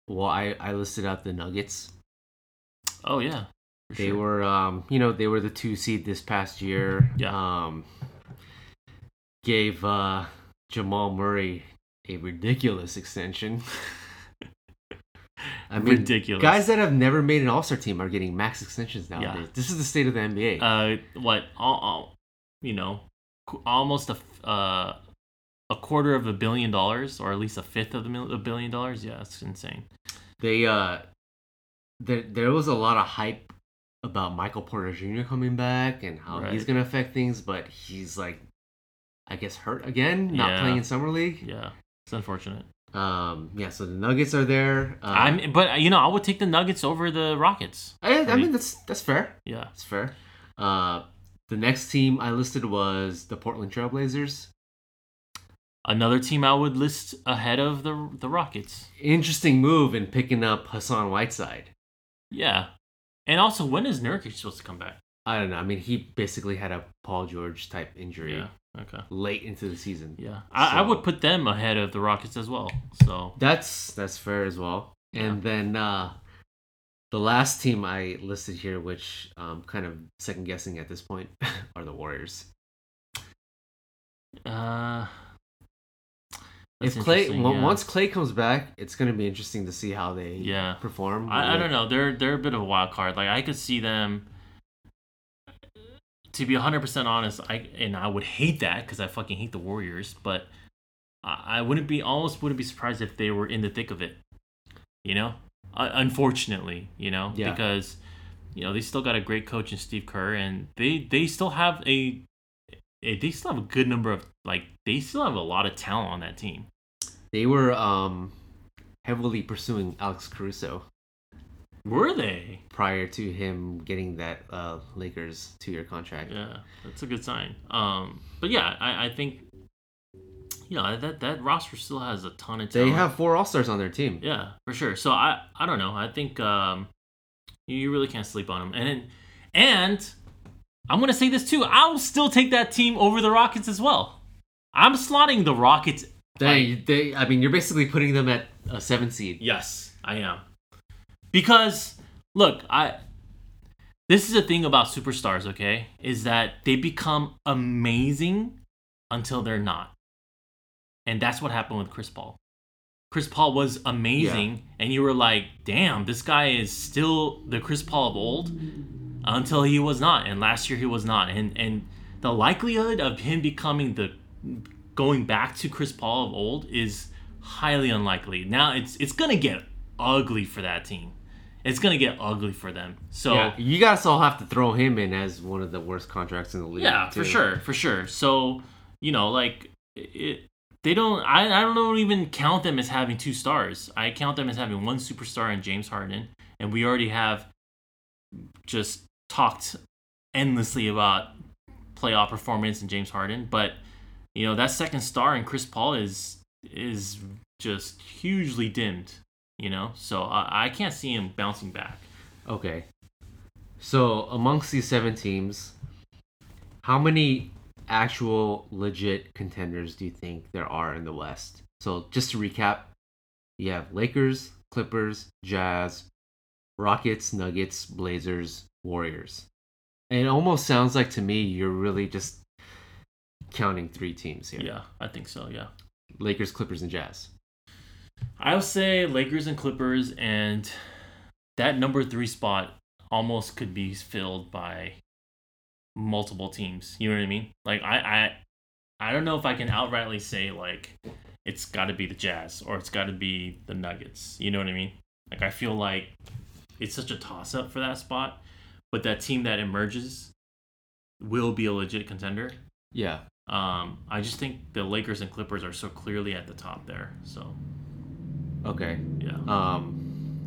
Well, I I listed out the Nuggets. oh yeah, They sure. were, um, you know, they were the two seed this past year. Yeah. Um, gave uh, Jamal Murray a ridiculous extension. I mean, ridiculous. guys that have never made an All Star team are getting max extensions nowadays. Yeah. This is the state of the NBA. uh, what all, all you know, almost a uh, a quarter of a billion dollars, or at least a fifth of the mil- a billion dollars. Yeah, it's insane. they, uh, there, there was a lot of hype about Michael Porter Jr. coming back and how he's gonna affect things, but he's like, I guess hurt again, not Yeah. playing in summer league. Yeah, it's unfortunate. Um, yeah, so the Nuggets are there. Uh, I'm, but you know, I would take the Nuggets over the Rockets. I, I mean that's that's fair. Yeah. it's fair. Uh, the next team I listed was the Portland Trailblazers. Another team I would list ahead of the the Rockets. Interesting move in picking up Hassan Whiteside. Yeah, and also when is Nurkic supposed to come back? I don't know. I mean, he basically had a Paul George type injury Yeah. Okay. late into the season. Yeah, I, I would put them ahead of the Rockets as well. So That's that's fair as well. And then uh, the last team I listed here, which I'm kind of second guessing at this point, are the Warriors. uh, If Clay yeah. once Clay comes back, it's going to be interesting to see how they Yeah. perform. I, I don't know. They're they're a bit of a wild card. Like I could see them. To be 100% honest, I and I would hate that because I fucking hate the Warriors, but I, I wouldn't be almost wouldn't be surprised if they were in the thick of it. You know, uh, unfortunately, you know, Yeah. because you know they still got a great coach in Steve Kerr, and they they still have a, a they still have a good number of like they still have a lot of talent on that team. They were um, heavily pursuing Alex Caruso Were they? prior to him getting that uh, Lakers two-year contract. Yeah, that's a good sign. Um, but yeah, I, I think you know that that roster still has a ton of Talent. They have four All Stars on their team. yeah, for sure. So I I don't know. I think um, you really can't sleep on them. And and I'm gonna say this too. I'll still take that team over the Rockets as well. I'm slotting the Rockets. They, they, I mean, you're basically putting them at a seven seed. Yes, I am. Because look, I this is the thing about superstars, okay? Is that they become amazing until they're not. And that's what happened with Chris Paul. Chris Paul was amazing and you were like, "Damn, this guy is still the Chris Paul of old." Until he was not, and last year he was not. And and the likelihood of him becoming the going back to Chris Paul of old is highly unlikely. Now it's it's gonna get ugly for that team. It's gonna get ugly for them. So Yeah, you guys all have to throw him in as one of the worst contracts in the league. yeah, for sure, for sure. So you know, like it, they don't. I I don't even count them as having two stars. I count them as having one superstar in James Harden, and we already have just talked endlessly about playoff performance and James Harden. But you know that second star in Chris Paul is is just hugely dimmed. You know, so I, I can't see him bouncing back. Okay. So amongst these seven teams, how many actual legit contenders do you think there are in the West? So just to recap, you have Lakers, Clippers, Jazz, Rockets, Nuggets, Blazers, Warriors. And it almost sounds like to me you're really just counting three teams here. Yeah, I think so. Yeah. Lakers, Clippers, and Jazz. I would say Lakers and Clippers, and that number three spot almost could be filled by multiple teams. You know what I mean? Like I, I, I don't know if I can outrightly say like it's got to be the Jazz or it's got to be the Nuggets. You know what I mean? Like I feel like it's such a toss up for that spot, but that team that emerges will be a legit contender. Yeah. Um, I just think the Lakers and Clippers are so clearly at the top there. So Okay. yeah. Um,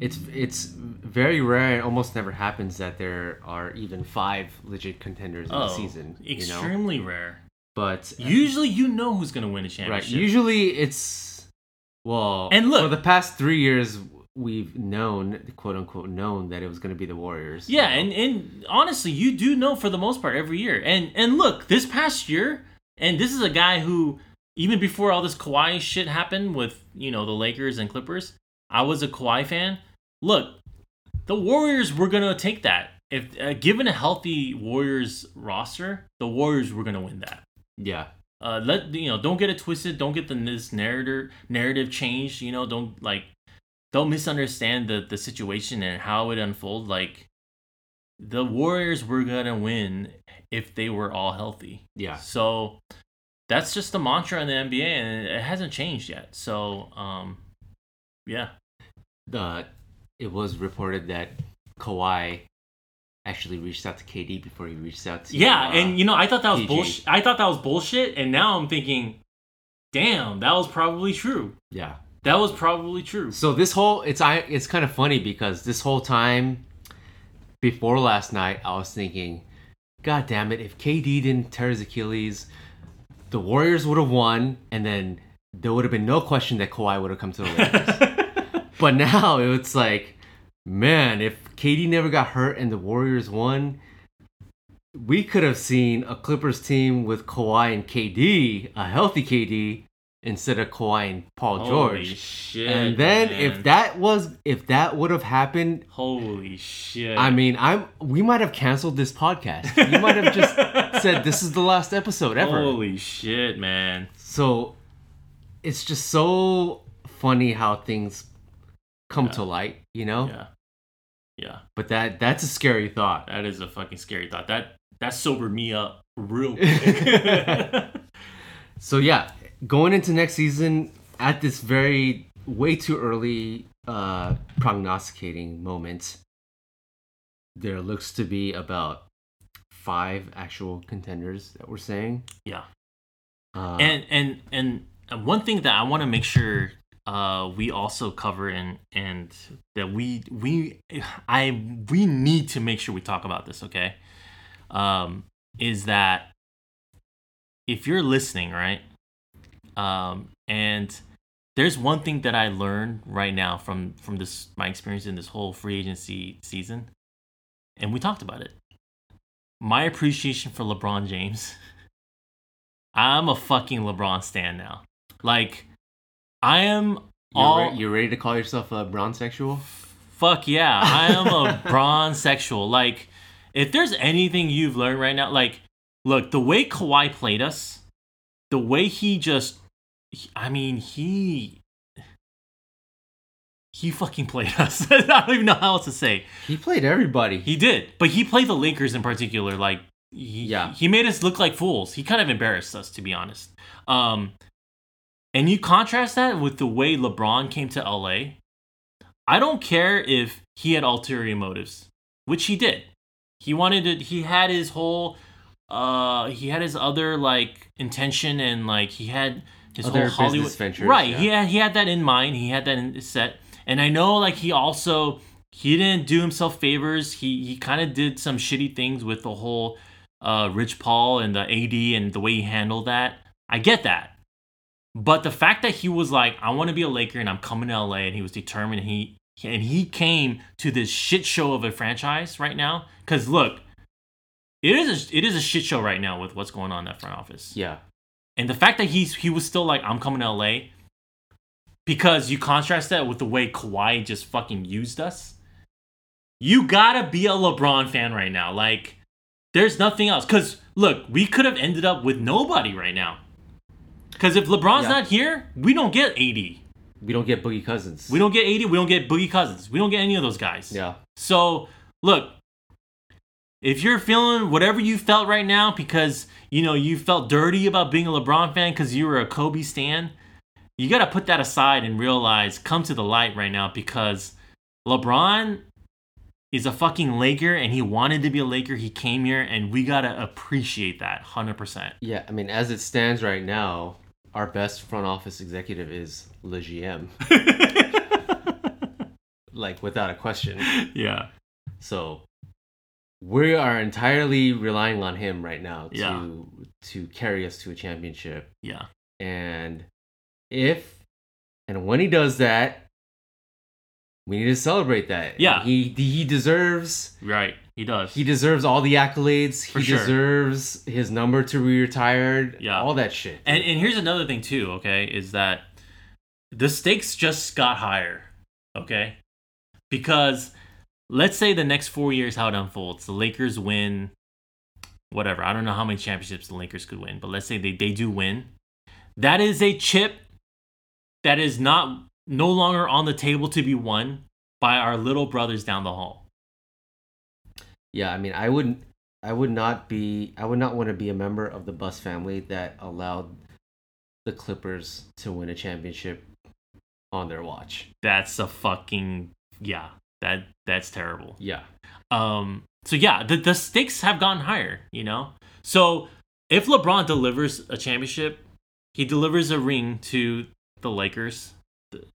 it's it's very rare. It almost never happens that there are even five legit contenders in oh, the season. You know, extremely rare. but uh, Usually, you know who's gonna win a championship. right. Usually, it's well. And look- for the past three years, we've known, quote unquote, known that it was going to be the Warriors. Yeah, and, and honestly, you do know for the most part every year. And and look, this past year, and this is a guy who even before all this Kawhi shit happened with you know the Lakers and Clippers, I was a Kawhi fan. Look, the Warriors were gonna take that. If uh, given a healthy Warriors roster, the Warriors were gonna win that. yeah, Uh, let you know, don't get it twisted. Don't get the this narrative narrative changed. You know, don't like, don't misunderstand the the situation and how it unfolded. Like, the Warriors were gonna win if they were all healthy. yeah. So that's just the mantra in the NBA, and it hasn't changed yet. So, um, yeah, The it was reported that Kawhi actually reached out to KD before he reached out to yeah, uh, and you know, I thought that was bullshit. I thought that was bullshit, and now I'm thinking, damn, that was probably true. yeah. That was probably true. So this whole it's I it's kind of funny because this whole time before last night I was thinking, God damn it, if KD didn't tear his Achilles, the Warriors would have won, and then there would have been no question that Kawhi would have come to the Lakers. but now it's like, man, if KD never got hurt and the Warriors won, we could have seen a Clippers team with Kawhi and KD, a healthy KD, instead of Kawhi and Paul Holy George. shit! And then man. if that was if that would have happened, holy shit! I mean, I'm we might have canceled this podcast. We might have just said this is the last episode ever. holy shit, man! So it's just so funny how things come to light, you know? Yeah, yeah, But that that's a scary thought. that is a fucking scary thought. That that sobered me up real quick. So yeah, going into next season at this very way too early uh prognosticating moment, there looks to be about five actual contenders that we're saying. yeah, Uh, and and and one thing that I want to make sure uh, we also cover and and that we we I we need to make sure we talk about this. Okay, um, is that if you're listening, right? Um, and there's one thing that I learned right now from from this my experience in this whole free agency season, and we talked about it. My appreciation for LeBron James. I'm a fucking LeBron stan now. Like, I am you're, all re- you're ready to call yourself a bronze sexual? fuck yeah. I am a bronze sexual. Like, if there's anything you've learned right now, like, look, the way Kawhi played us, the way he just, I mean, he. He fucking played us. I don't even know how else to say. He played everybody. He did, but he played the Lakers in particular. Like, he, Yeah. he made us look like fools. He kind of embarrassed us, to be honest. Um, and you contrast that with the way LeBron came to LA. I don't care if he had ulterior motives, which he did. He wanted to. He had his whole. Uh, he had his other like intention and like he had his Other whole Hollywood ventures, Right. yeah. He had he had that in mind. He had that in his set. And I know like he also he didn't do himself favors. He he kind of did some shitty things with the whole uh Rich Paul and the AD and the way he handled that. I get that. But the fact that he was like, I want to be a Laker and I'm coming to LA and he was determined and he and he came to this shit show of a franchise right now. Cause look, it is a, it is a shit show right now with what's going on in that front office. yeah. And the fact that he's he was still like, I'm coming to LA, because you contrast that with the way Kawhi just fucking used us. You gotta be a LeBron fan right now. Like, there's nothing else. Cause look, we could have ended up with nobody right now. Cause if LeBron's Yeah. not here, we don't get AD. We don't get Boogie Cousins. We don't get AD. We don't get Boogie Cousins. We don't get any of those guys. Yeah. So, look, if you're feeling whatever you felt right now because, you know, you felt dirty about being a LeBron fan because you were a Kobe stan, you got to put that aside and realize, come to the light right now because LeBron is a fucking Laker and he wanted to be a Laker. He came here and we gotta appreciate that 100%. Yeah, I mean, as it stands right now, our best front office executive is Le GM, like without a question. yeah. So we are entirely relying on him right now to Yeah. to carry us to a championship. Yeah. And if and when he does that, we need to celebrate that. Yeah. he he deserves Right. He does. he deserves all the accolades. For he sure. deserves his number to be retired. Yeah. all that shit. And and here's another thing too, okay, is that the stakes just got higher, okay? Because let's say the next 4 years how it unfolds, the Lakers win whatever. I don't know how many championships the Lakers could win, but let's say they they do win. That is a chip that is not no longer on the table to be won by our little brothers down the hall. Yeah, I mean, I wouldn't. I would not be. I would not want to be a member of the Buss family that allowed the Clippers to win a championship on their watch. That's a fucking yeah. That that's terrible. Yeah, Um, so yeah, the, the stakes have gone higher, you know? So if LeBron delivers a championship, he delivers a ring to the Lakers,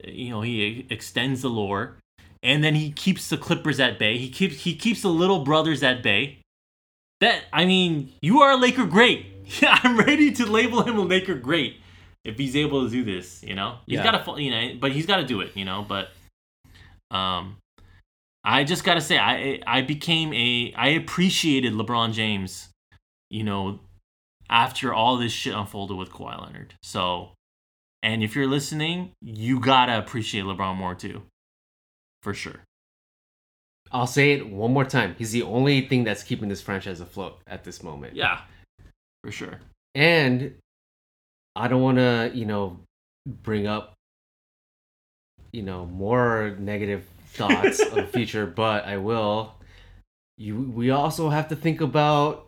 you know, he extends the lore, and then he keeps the Clippers at bay. He keeps he keeps the little brothers at bay. That I mean, you are a Laker great. Yeah, I'm ready to label him a Laker great if he's able to do this, you know? He's Yeah. got to you know, but he's got to do it, you know, but um I just gotta say, I I became a I appreciated LeBron James, you know, after all this shit unfolded with Kawhi Leonard. So, and if you're listening, you gotta appreciate LeBron more too, for sure. I'll say it one more time. He's the only thing that's keeping this franchise afloat at this moment. Yeah, for sure. and I don't want to, you know, bring up, you know, more negative thoughts of the future, but I will. You, we also have to think about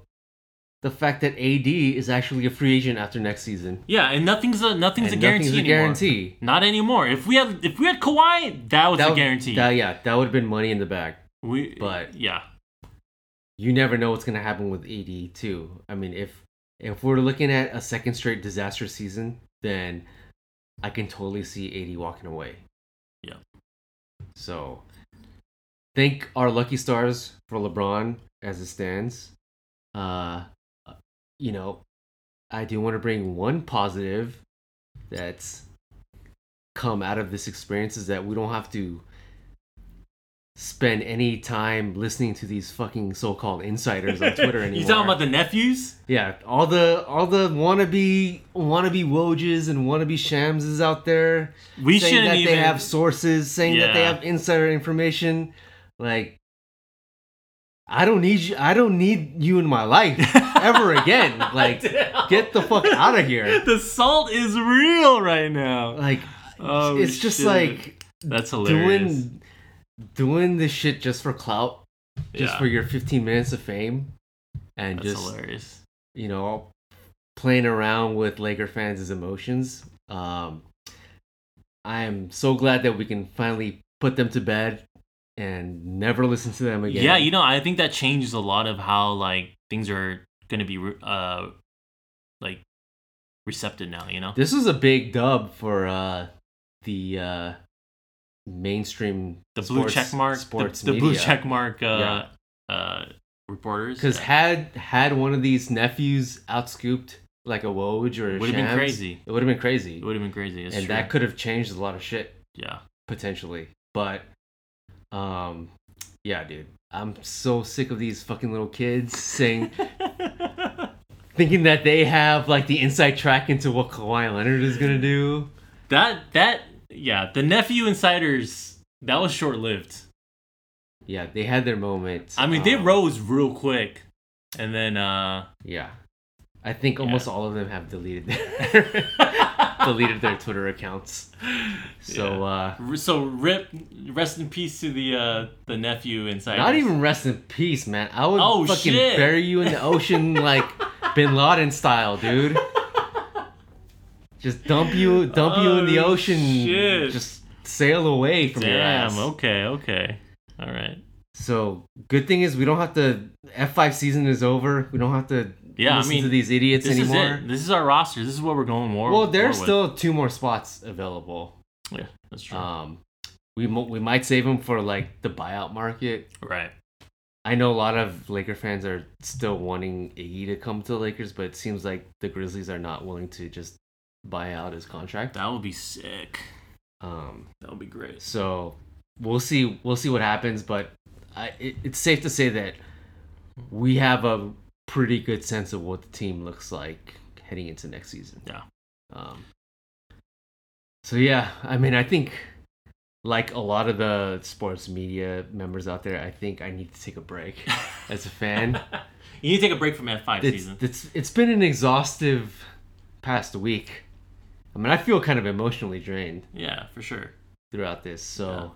the fact that AD is actually a free agent after next season. Yeah, and nothing's a nothing's And a guarantee nothing's a anymore. Not anymore. If we had if we had Kawhi, that was That a would- guarantee. That, yeah, that would have been money in the bag. we, but- yeah, You never know what's gonna happen with AD too. I mean, if if we're looking at a second straight disaster season, then I can totally see AD walking away. Yeah. So, thank our lucky stars for LeBron as it stands. Uh, you know, I do want to bring one positive that's come out of this experience is that we don't have to spend any time listening to these fucking so-called insiders on Twitter anymore. you talking about the nephews? Yeah, all the all the wannabe wannabe Wojs and wannabe Shamses out there We saying shouldn't that even they have sources, saying that they have insider information. Like, I don't need you. I don't need you in my life ever again. Like, get the fuck out of here. The salt is real right now. Like, Oh, it's just shit. like That's hilarious. doing doing this shit just for clout, just Yeah. for your 15 minutes of fame, and That's just hilarious. you know, playing around with Laker fans' emotions. Um, I am so glad that we can finally put them to bed and never listen to them again. Yeah, you know, I think that changes a lot of how like things are gonna be uh like receptive now. You know. this is a big dub for uh, the uh, mainstream the blue sports- check mark, sports the, the blue check mark, uh, Yeah. uh, reporters. Because yeah. had had one of these nephews outscooped like a Woj or a It would've been crazy. It would have been crazy, it would have been crazy. And true. that could have changed a lot of shit. yeah. potentially. But um yeah, dude. I'm so sick of these fucking little kids saying thinking that they have like the inside track into what Kawhi Leonard is gonna do. that that yeah, the nephew insiders that was short lived. Yeah, they had their moment. I mean, they Um, rose real quick, and then uh Yeah. I think almost Yeah. all of them have deleted their deleted their Twitter accounts. So uh so rip rest in peace to the uh the nephew insiders. not even rest in peace, man. I would Oh, fucking shit. bury you in the ocean like Bin Laden style, dude. Just dump you, dump you in the Oh, ocean. shit. Just sail away from your Damn. ass. Okay. Okay. All right. So good thing is we don't have to. F5 season is over. We don't have to Yeah, I mean, to these idiots This anymore. is it. This is our roster. This is what we're going more. Well, there's still two more spots available. yeah, that's true. Um, we mo- we might save them for like the buyout market. right. I know a lot of Laker fans are still wanting Iggy to come to the Lakers, but it seems like the Grizzlies are not willing to just buy out his contract. That would be sick. Um, That would be great. so we'll see. We'll see what happens, but I, it, it's safe to say that we have a pretty good sense of what the team looks like heading into next season. Yeah. Um, so yeah, I mean, I think like a lot of the sports media members out there, I think I need to take a break as a fan. you need to take a break from F5 it's, season. it's it's been an exhaustive past week. I mean, I feel kind of emotionally drained Yeah, for sure. throughout this. So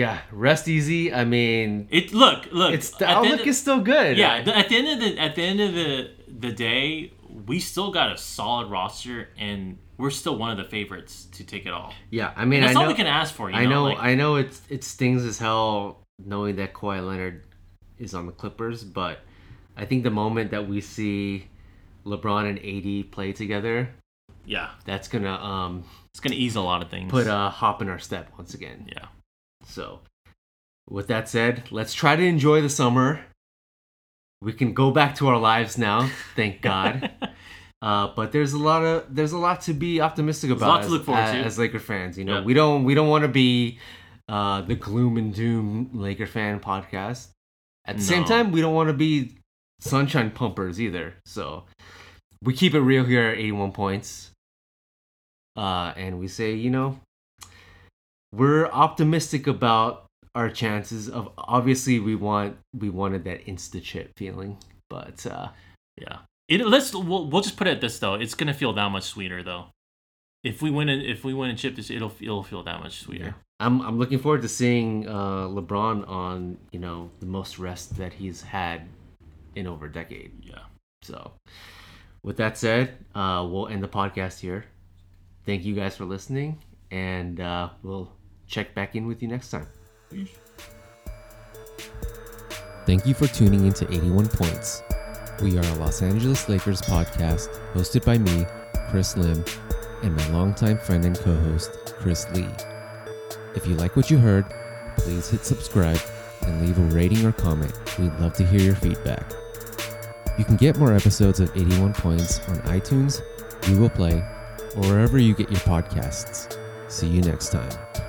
yeah, rest easy. I mean, It look look. it's the at the outlook is still good. yeah. At the end of the at the end of the the day, we still got a solid roster, and we're still one of the favorites to take it all. yeah. I mean, And that's I all know, we can ask for. You I know, like- I know. It's it stings as hell knowing that Kawhi Leonard is on the Clippers, but I think the moment that we see LeBron and AD play together, yeah, that's gonna um it's gonna ease a lot of things. put a hop in our step once again. yeah. So, with that said, let's try to enjoy the summer. We can go back to our lives now, thank God. Uh, but there's a lot of there's a lot to be optimistic a about as, look forward as, to. as Laker fans. You know, Yeah. we don't we don't want to be uh, the gloom and doom Laker fan podcast. At the same time, we don't want to be sunshine pumpers either. So we keep it real here at 81 points. Uh, and we say, you know, we're optimistic about our chances of obviously we want we wanted that insta chip feeling but uh Yeah. It, let's we'll, we'll just put it this though. It's gonna feel that much sweeter though. If we win and if we win and chip this, it'll it'll feel that much sweeter. i'm i'm looking forward to seeing uh lebron on you know the most rest that he's had in over a decade Yeah. so with that said uh we'll end the podcast here thank you guys for listening and uh we'll check back in with you next time Thank you for tuning into 81 Points. We are a Los Angeles Lakers podcast hosted by me, Chris Lim, and my longtime friend and co host, Chris Lee. If you like what you heard, please hit subscribe and leave a rating or comment. We'd love to hear your feedback. You can get more episodes of 81 Points on iTunes, Google Play, or wherever you get your podcasts. See you next time.